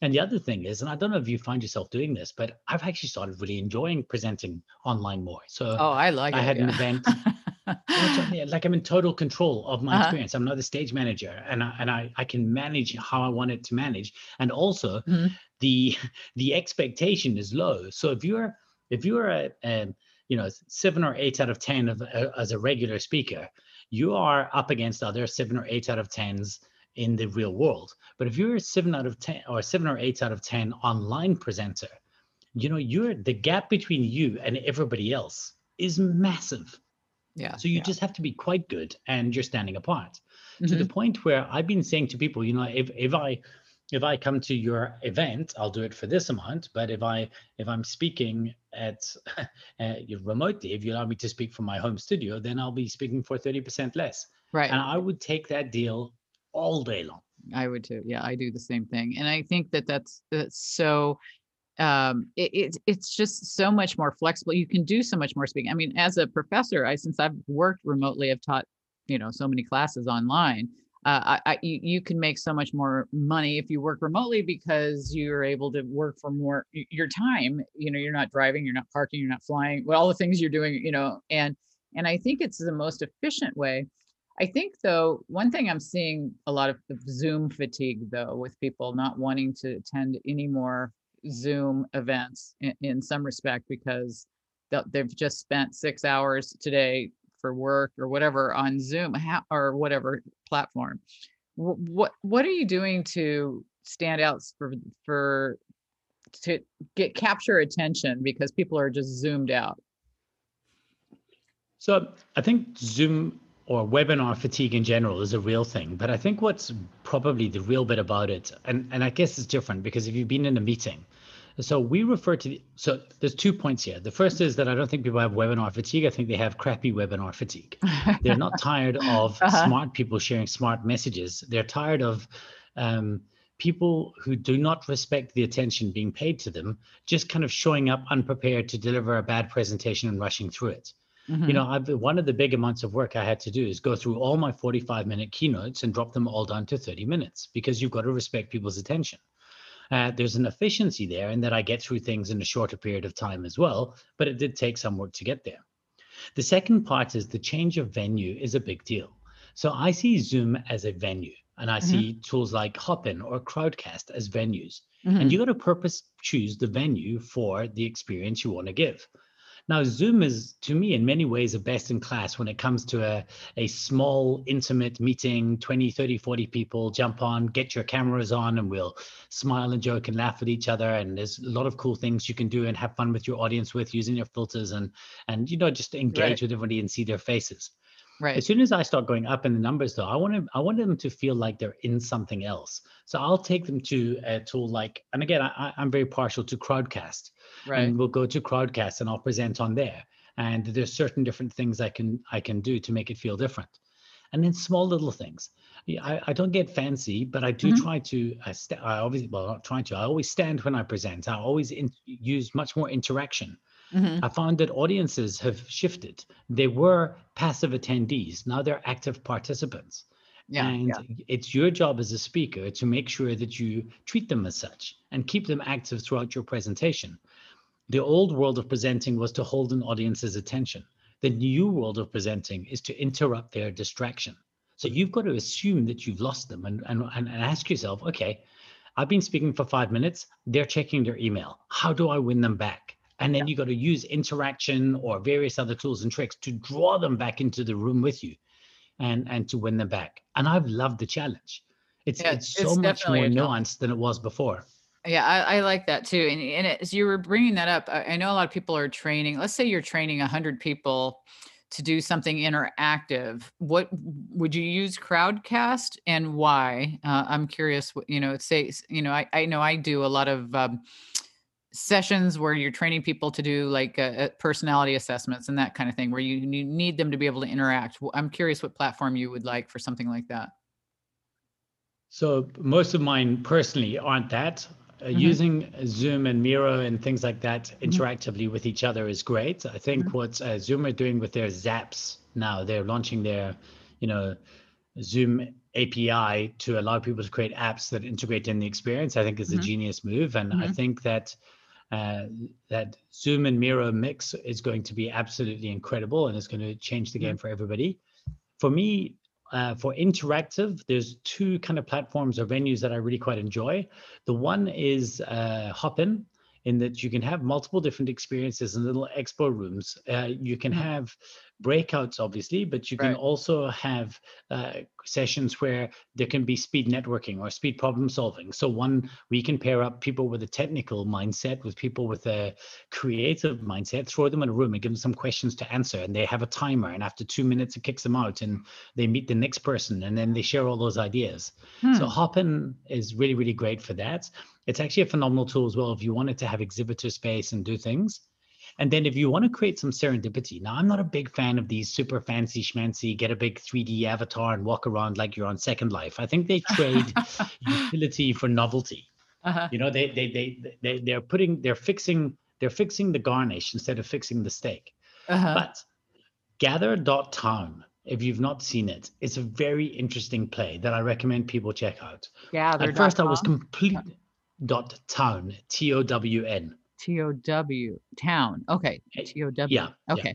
And the other thing is, and I don't know if you find yourself doing this, but I've actually started really enjoying presenting online more. So oh, I like I it, had yeah. an event [laughs] [laughs] like I'm in total control of my uh-huh. experience. I'm not the stage manager, and I, and I I can manage how I want it to manage, and also mm-hmm. the [laughs] the expectation is low. So if you're if you're a, a you know seven or eight out of ten of, uh, as a regular speaker, you are up against other seven or eight out of tens in the real world. But if you're a seven out of ten or seven or eight out of ten online presenter, you know you're the gap between you and everybody else is massive yeah. So you yeah. just have to be quite good and you're standing apart mm-hmm. to the mm-hmm. point where I've been saying to people, you know, if, if I if I come to your event, I'll do it for this amount. But if I if I'm speaking at [laughs] uh, remotely, if you allow me to speak from my home studio, then I'll be speaking for thirty percent less. Right. And I would take that deal all day long. I would too. Yeah, I do the same thing, and I think that that's that's so um it, it, it's just so much more flexible you can do so much more speaking. I mean as a professor i since i've worked remotely i've taught you know so many classes online uh, I, I you, you can make so much more money if you work remotely because you're able to work for more your time you know you're not driving you're not parking you're not flying well all the things you're doing you know and and i think it's the most efficient way. I think though, one thing I'm seeing a lot of Zoom fatigue though, with people not wanting to attend any more Zoom events in, in some respect because they've just spent six hours today for work or whatever on Zoom or whatever platform. What what are you doing to stand out for for to get capture attention because people are just zoomed out? So I think Zoom or webinar fatigue in general is a real thing. But I think what's probably the real bit about it, and, and I guess it's different because if you've been in a meeting, so we refer to, the, so there's two points here. The first is that I don't think people have webinar fatigue. I think they have crappy webinar fatigue. [laughs] They're not tired of uh-huh. smart people sharing smart messages. They're tired of um, people who do not respect the attention being paid to them, just kind of showing up unprepared to deliver a bad presentation and rushing through it. Mm-hmm. You know, I've, one of the big amounts of work I had to do is go through all my 45 minute keynotes and drop them all down to 30 minutes because you've got to respect people's attention. Uh, there's an efficiency there in that I get through things in a shorter period of time as well, but it did take some work to get there. The second part is the change of venue is a big deal. So I see Zoom as a venue. and I Mhm. see tools like Hopin or Crowdcast as venues. Mhm. And you got to purpose choose the venue for the experience you want to give. Now, Zoom is, to me, in many ways, a best in class when it comes to a, a small, intimate meeting 20, 30, 40 people, jump on, get your cameras on, and we'll smile and joke and laugh at each other. And there's a lot of cool things you can do and have fun with your audience with using your filters and, and you know, just engage Right. with everybody and see their faces. Right. As soon as I start going up in the numbers, though, I want to I want them to feel like they're in something else. So I'll take them to a tool like, and again, I, I'm very partial to Crowdcast, Right. and we'll go to Crowdcast and I'll present on there. And there's certain different things I can I can do to make it feel different, and then small little things. I, I don't get fancy, but I do Mhm. try to. I, st- I obviously well not trying to. I always stand when I present. I always in, use much more interaction. Mhm. I found that audiences have shifted. They were passive attendees. Now they're active participants. Yeah. and yeah. it's your job as a speaker to make sure that you treat them as such and keep them active throughout your presentation. The old world of presenting was to hold an audience's attention. The new world of presenting is to interrupt their distraction. So you've got to assume that you've lost them and, and and ask yourself, okay, I've been speaking for five minutes. They're checking their email. How do I win them back? And then you got to use interaction or various other tools and tricks to draw them back into the room with you and and to win them back. And I've loved the challenge. It's Yeah, it's so it's much more nuanced than it was before. Yeah, I, I like that too. And, and as you were bringing that up, I, I know a lot of people are training. Let's say you're training 100 people to do something interactive. What would you use Crowdcast and why? Uh, I'm curious. what- You know, say you know, I, I know I do a lot of um, sessions where you're training people to do like uh, personality assessments and that kind of thing, where you, you need them to be able to interact. i'm curious what platform you would like for something like that. So most of mine personally aren't that. Uh, Mhm. Using Zoom and Miro and things like that interactively with each other is great. I think Mhm. what uh, Zoom are doing with their Zapps now, they're launching their, you know, Zoom API to allow people to create apps that integrate in the experience. I think is a Mhm. genius move, and I Mhm. think that uh, that Zoom and Miro mix is going to be absolutely incredible, and it's going to change the game for everybody. For me, uh, for interactive, there's two kind of platforms or venues that I really quite enjoy. The one is uh, Hopin, in that you can have multiple different experiences in little expo rooms. Uh, you can Mhm. have breakouts, obviously, but you can Right. also have uh, sessions where there can be speed networking or speed problem solving. So one, we can pair up people with a technical mindset with people with a creative mindset, throw them in a room and give them some questions to answer, and they have a timer, and after two minutes it kicks them out, and they meet the next person, and then they share all those ideas. So Hmm. Hopin is really, really great for that. It's actually a phenomenal tool as well if you wanted to have exhibitor space and do things. And then if you want to create some serendipity, now I'm not a big fan of these super fancy schmancy, get a big 3D avatar and walk around like you're on Second Life. I think they trade [laughs] utility for novelty. Uh-huh. You know, they they they they they're putting they're fixing they're fixing the garnish instead of fixing the steak. Uh-huh. But gather.town, if you've not seen it, it's a very interesting play that I recommend people check out. Yeah. At first, I was complete dot town, T O W N. T O W town. Okay. Eh, T O W. yeah, yeah. Okay.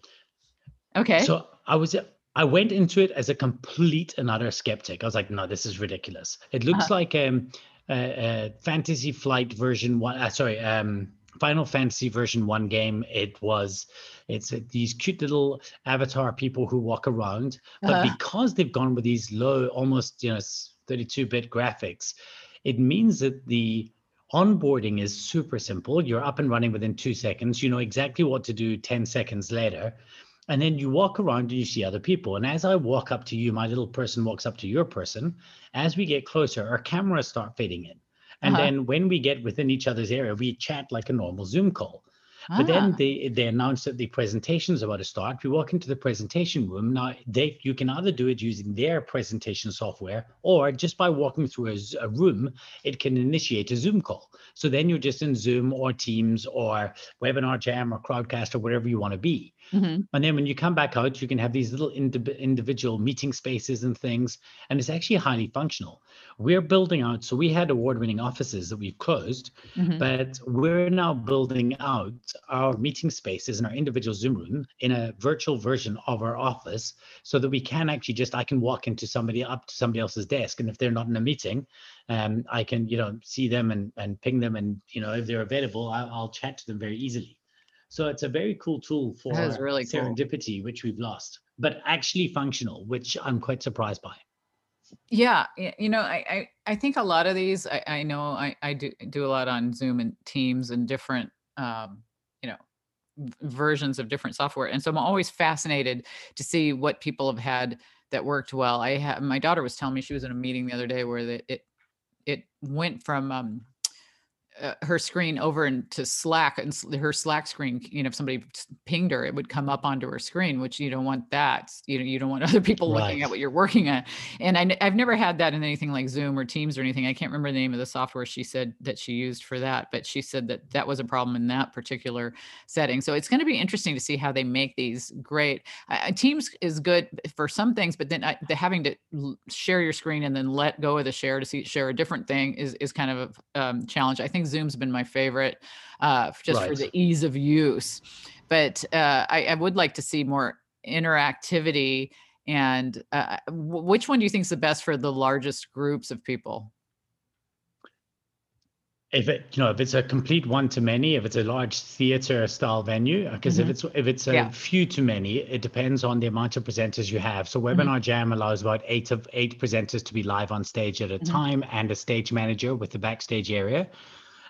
Okay. So I was I went into it as a complete and utter skeptic. I was like, no, this is ridiculous. It looks Uh-huh. like um, a, a Fantasy Flight version one. Uh, sorry, um, Final Fantasy version one game. It was. It's uh, these cute little avatar people who walk around, but Uh-huh. because they've gone with these low, almost you know, 32-bit graphics, it means that the onboarding is super simple. You're up and running within two seconds. You know exactly what to do 10 seconds later. And then you walk around and you see other people. And as I walk up to you, my little person walks up to your person. As we get closer, our cameras start fading in. And Uh-huh. then when we get within each other's area, we chat like a normal Zoom call. But Ah, then they they announce that the presentation is about to start. We walk into the presentation room. Now they you can either do it using their presentation software, or just by walking through a room, it can initiate a Zoom call. So then you're just in Zoom or Teams or Webinar Jam or Crowdcast or whatever you want to be. mhm. And then when you come back out, you can have these little indi- individual meeting spaces and things, and it's actually highly functional. We're building out. So we had award-winning offices that we've closed, mm-hmm. but we're now building out our meeting spaces and our individual Zoom room in a virtual version of our office, so that we can actually just I can walk into somebody up to somebody else's desk, and if they're not in a meeting, um, I can you know see them and and ping them, and you know if they're available, I'll, I'll chat to them very easily. So it's a very cool tool for really serendipity, cool. which we've lost, but actually functional, which I'm quite surprised by. Yeah, you know, I, I, I think a lot of these, I, I know I, I do do a lot on Zoom and Teams and different, um, you know, versions of different software, and so I'm always fascinated to see what people have had that worked well. I have my daughter was telling me she was in a meeting the other day where the, it it went from um, uh, her screen over into Slack and her Slack screen, you know, if somebody pinged her, it would come up onto her screen, which you don't want that. You know, you don't want [laughs] other people right. looking at what you're working at. And I, have never had that in anything like Zoom or Teams or anything. I can't remember the name of the software she said that she used for that, but she said that that was a problem in that particular setting. So it's going to be interesting to see how they make these great. Uh, Teams is good for some things, but then the having to share your screen and then let go of the share to see share a different thing is is kind of a um, challenge. I think Zoom's been my favorite, uh, just right. for the ease of use. But uh, I, I, would like to see more interactivity. And uh, which one do you think is the best for the largest groups of people? if it you know if it's a complete one to many if it's a large theater style venue because mm-hmm. if it's if it's a yeah. few to many it depends on the amount of presenters you have so webinar mm-hmm. jam allows about eight of eight presenters to be live on stage at a mm-hmm. time and a stage manager with the backstage area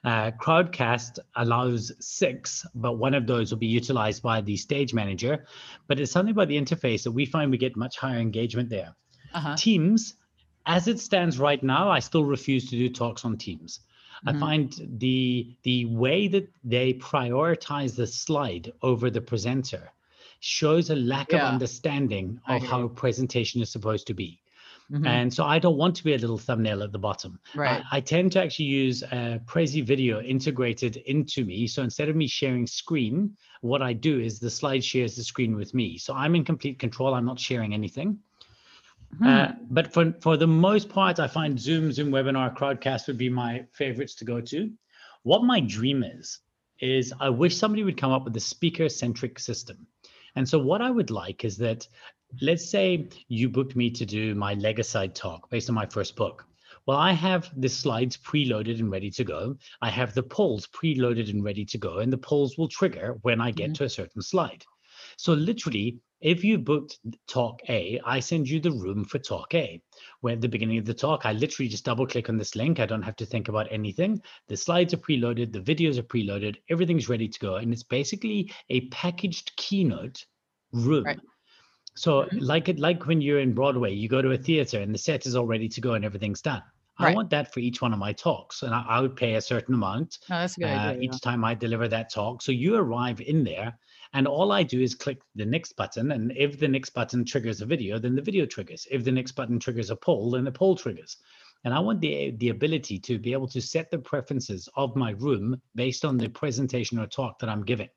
uh, Crowdcast allows six, but one of those will be utilized by the stage manager. But it's something about the interface that we find we get much higher engagement there. Uh-huh. Teams, as it stands right now, I still refuse to do talks on Teams. Mm-hmm. I find the the way that they prioritize the slide over the presenter shows a lack yeah. of understanding of how a presentation is supposed to be. Mm-hmm. And so I don't want to be a little thumbnail at the bottom. Right. I, I tend to actually use a Prezi video integrated into me. So instead of me sharing screen, what I do is the slide shares the screen with me. So I'm in complete control. I'm not sharing anything. Mm-hmm. Uh, but for, for the most part, I find Zoom, Zoom Webinar, Crowdcast would be my favorites to go to. What my dream is, is I wish somebody would come up with a speaker centric system. And so what I would like is that let's say you booked me to do my Legicide talk based on my first book. Well, I have the slides preloaded and ready to go. I have the polls preloaded and ready to go, and the polls will trigger when I get mm-hmm. to a certain slide. So, literally, if you booked talk A, I send you the room for talk A. Where at the beginning of the talk, I literally just double click on this link. I don't have to think about anything. The slides are preloaded, the videos are preloaded, everything's ready to go. And it's basically a packaged keynote room. Right so mm-hmm. like it like when you're in Broadway, you go to a theater and the set is all ready to go and everything's done. Right. I want that for each one of my talks, and I, I would pay a certain amount oh, that's a good uh, idea, each yeah. time I deliver that talk. So you arrive in there, and all I do is click the next button, and if the next button triggers a video, then the video triggers. If the next button triggers a poll, then the poll triggers. And I want the the ability to be able to set the preferences of my room based on the presentation or talk that I'm giving.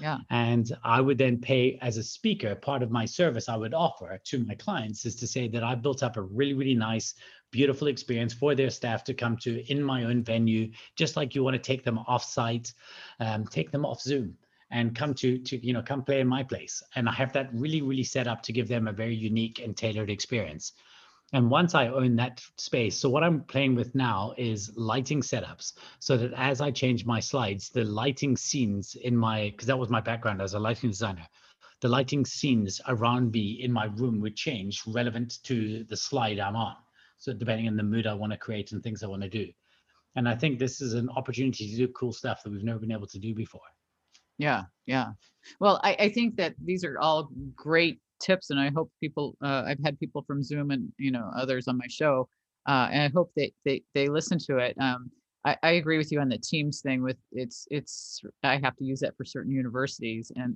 Yeah. And I would then pay as a speaker, part of my service I would offer to my clients is to say that I built up a really, really nice, beautiful experience for their staff to come to in my own venue, just like you want to take them off site, um, take them off Zoom and come to to you know come play in my place and i have that really really set up to give them a very unique and tailored experience and once I own that space, so what I'm playing with now is lighting setups so that as I change my slides, the lighting scenes in my, because that was my background as a lighting designer, the lighting scenes around me in my room would change relevant to the slide I'm on. So depending on the mood I want to create and things I want to do. And I think this is an opportunity to do cool stuff that we've never been able to do before. Yeah, yeah. Well, I, I think that these are all great tips and i hope people uh, i've had people from zoom and you know others on my show uh, and i hope they they, they listen to it um, I, I agree with you on the teams thing with it's it's i have to use that for certain universities and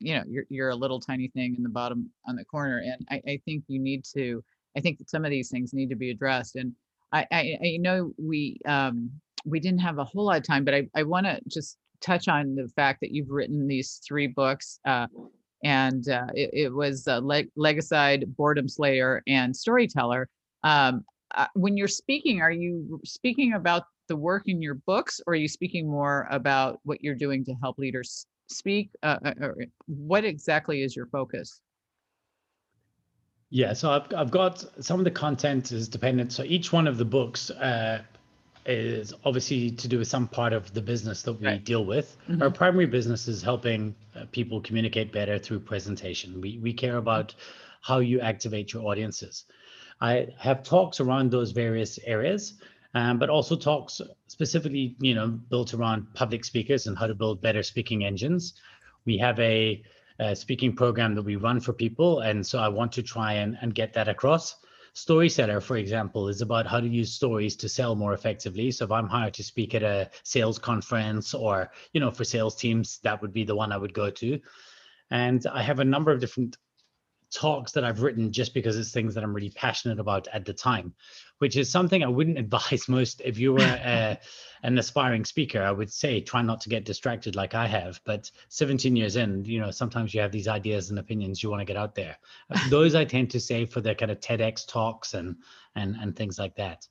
you know you're, you're a little tiny thing in the bottom on the corner and I, I think you need to i think that some of these things need to be addressed and i i, I know we um we didn't have a whole lot of time but i, I want to just touch on the fact that you've written these three books uh, and uh, it, it, was uh, Leg- Legicide, Boredom Slayer, and Storyseller. Um, uh, when you're speaking, are you speaking about the work in your books, or are you speaking more about what you're doing to help leaders speak? Uh, uh what exactly is your focus? Yeah, so I've, I've got some of the content is dependent. So each one of the books uh, is obviously to do with some part of the business that we right. deal with. Mm-hmm. Our primary business is helping people communicate better through presentation. We, we care about how you activate your audiences. I have talks around those various areas, um, but also talks specifically, you know, built around public speakers and how to build better speaking engines. We have a uh, speaking program that we run for people. And so I want to try and, and get that across. Storyseller, for example, is about how to use stories to sell more effectively. So if I'm hired to speak at a sales conference or, you know, for sales teams, that would be the one I would go to. And I have a number of different talks that I've written just because it's things that I'm really passionate about at the time, which is something I wouldn't [laughs] advise most if you were a, [laughs] an aspiring speaker. I would say try not to get distracted like I have. But 17 years in, you know, sometimes you have these ideas and opinions you want to get out there. Uh, [laughs] those I tend to say for the kind of TEDx talks and and and things like that.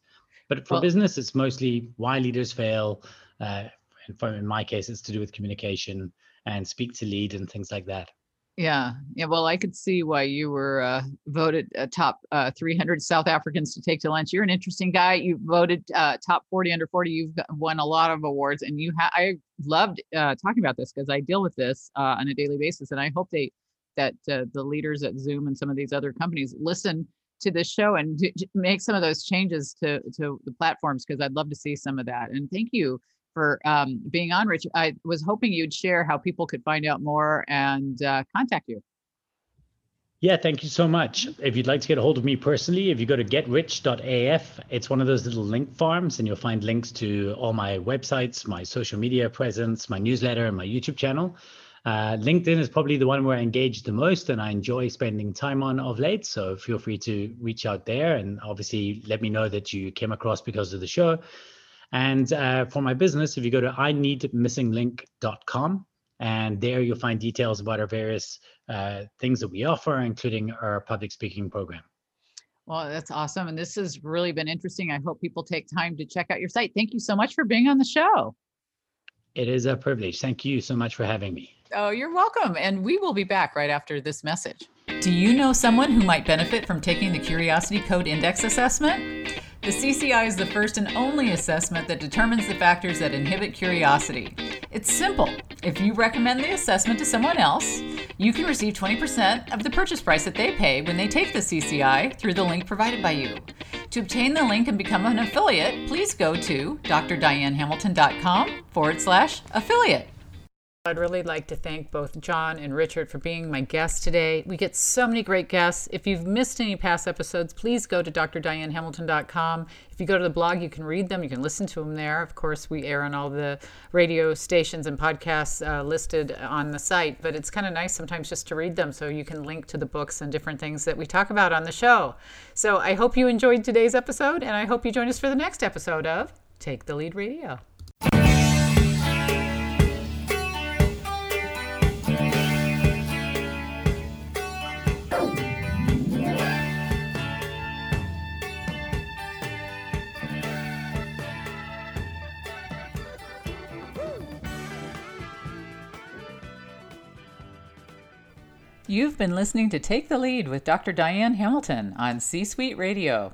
But for well, business, it's mostly why leaders fail. Uh, and for, in my case, it's to do with communication and speak to lead and things like that. Yeah, yeah. Well, I could see why you were uh, voted uh, top uh, 300 South Africans to take to lunch. You're an interesting guy. You voted uh, top 40 under 40. You've won a lot of awards, and you. Ha- I loved uh, talking about this because I deal with this on a daily basis, and I hope they that the leaders at Zoom and some of these other companies listen to this show and make some of those changes to to the platforms because I'd love to see some of that. And thank you for um, being on, Rich. I was hoping you'd share how people could find out more and uh, contact you. Yeah, thank you so much. If you'd like to get a hold of me personally, if you go to getrich.af, it's one of those little link farms, and you'll find links to all my websites, my social media presence, my newsletter, and my YouTube channel. Uh, LinkedIn is probably the one where I engage the most and I enjoy spending time on of late. So feel free to reach out there and obviously let me know that you came across because of the show. And uh, for my business, if you go to i need ineedmissinglink.com, and there you'll find details about our various uh, things that we offer, including our public speaking program. Well, that's awesome. And this has really been interesting. I hope people take time to check out your site. Thank you so much for being on the show. It is a privilege. Thank you so much for having me. Oh, you're welcome. And we will be back right after this message. Do you know someone who might benefit from taking the Curiosity Code Index assessment? The CCI is the first and only assessment that determines the factors that inhibit curiosity. It's simple. If you recommend the assessment to someone else, you can receive 20% of the purchase price that they pay when they take the CCI through the link provided by you. To obtain the link and become an affiliate, please go to drdianehamilton.com forward slash affiliate. I'd really like to thank both John and Richard for being my guests today. We get so many great guests. If you've missed any past episodes, please go to drdianehamilton.com. If you go to the blog, you can read them, you can listen to them there. Of course, we air on all the radio stations and podcasts uh, listed on the site, but it's kind of nice sometimes just to read them so you can link to the books and different things that we talk about on the show. So I hope you enjoyed today's episode, and I hope you join us for the next episode of Take the Lead Radio. You've been listening to Take the Lead with Dr. Diane Hamilton on C Suite Radio.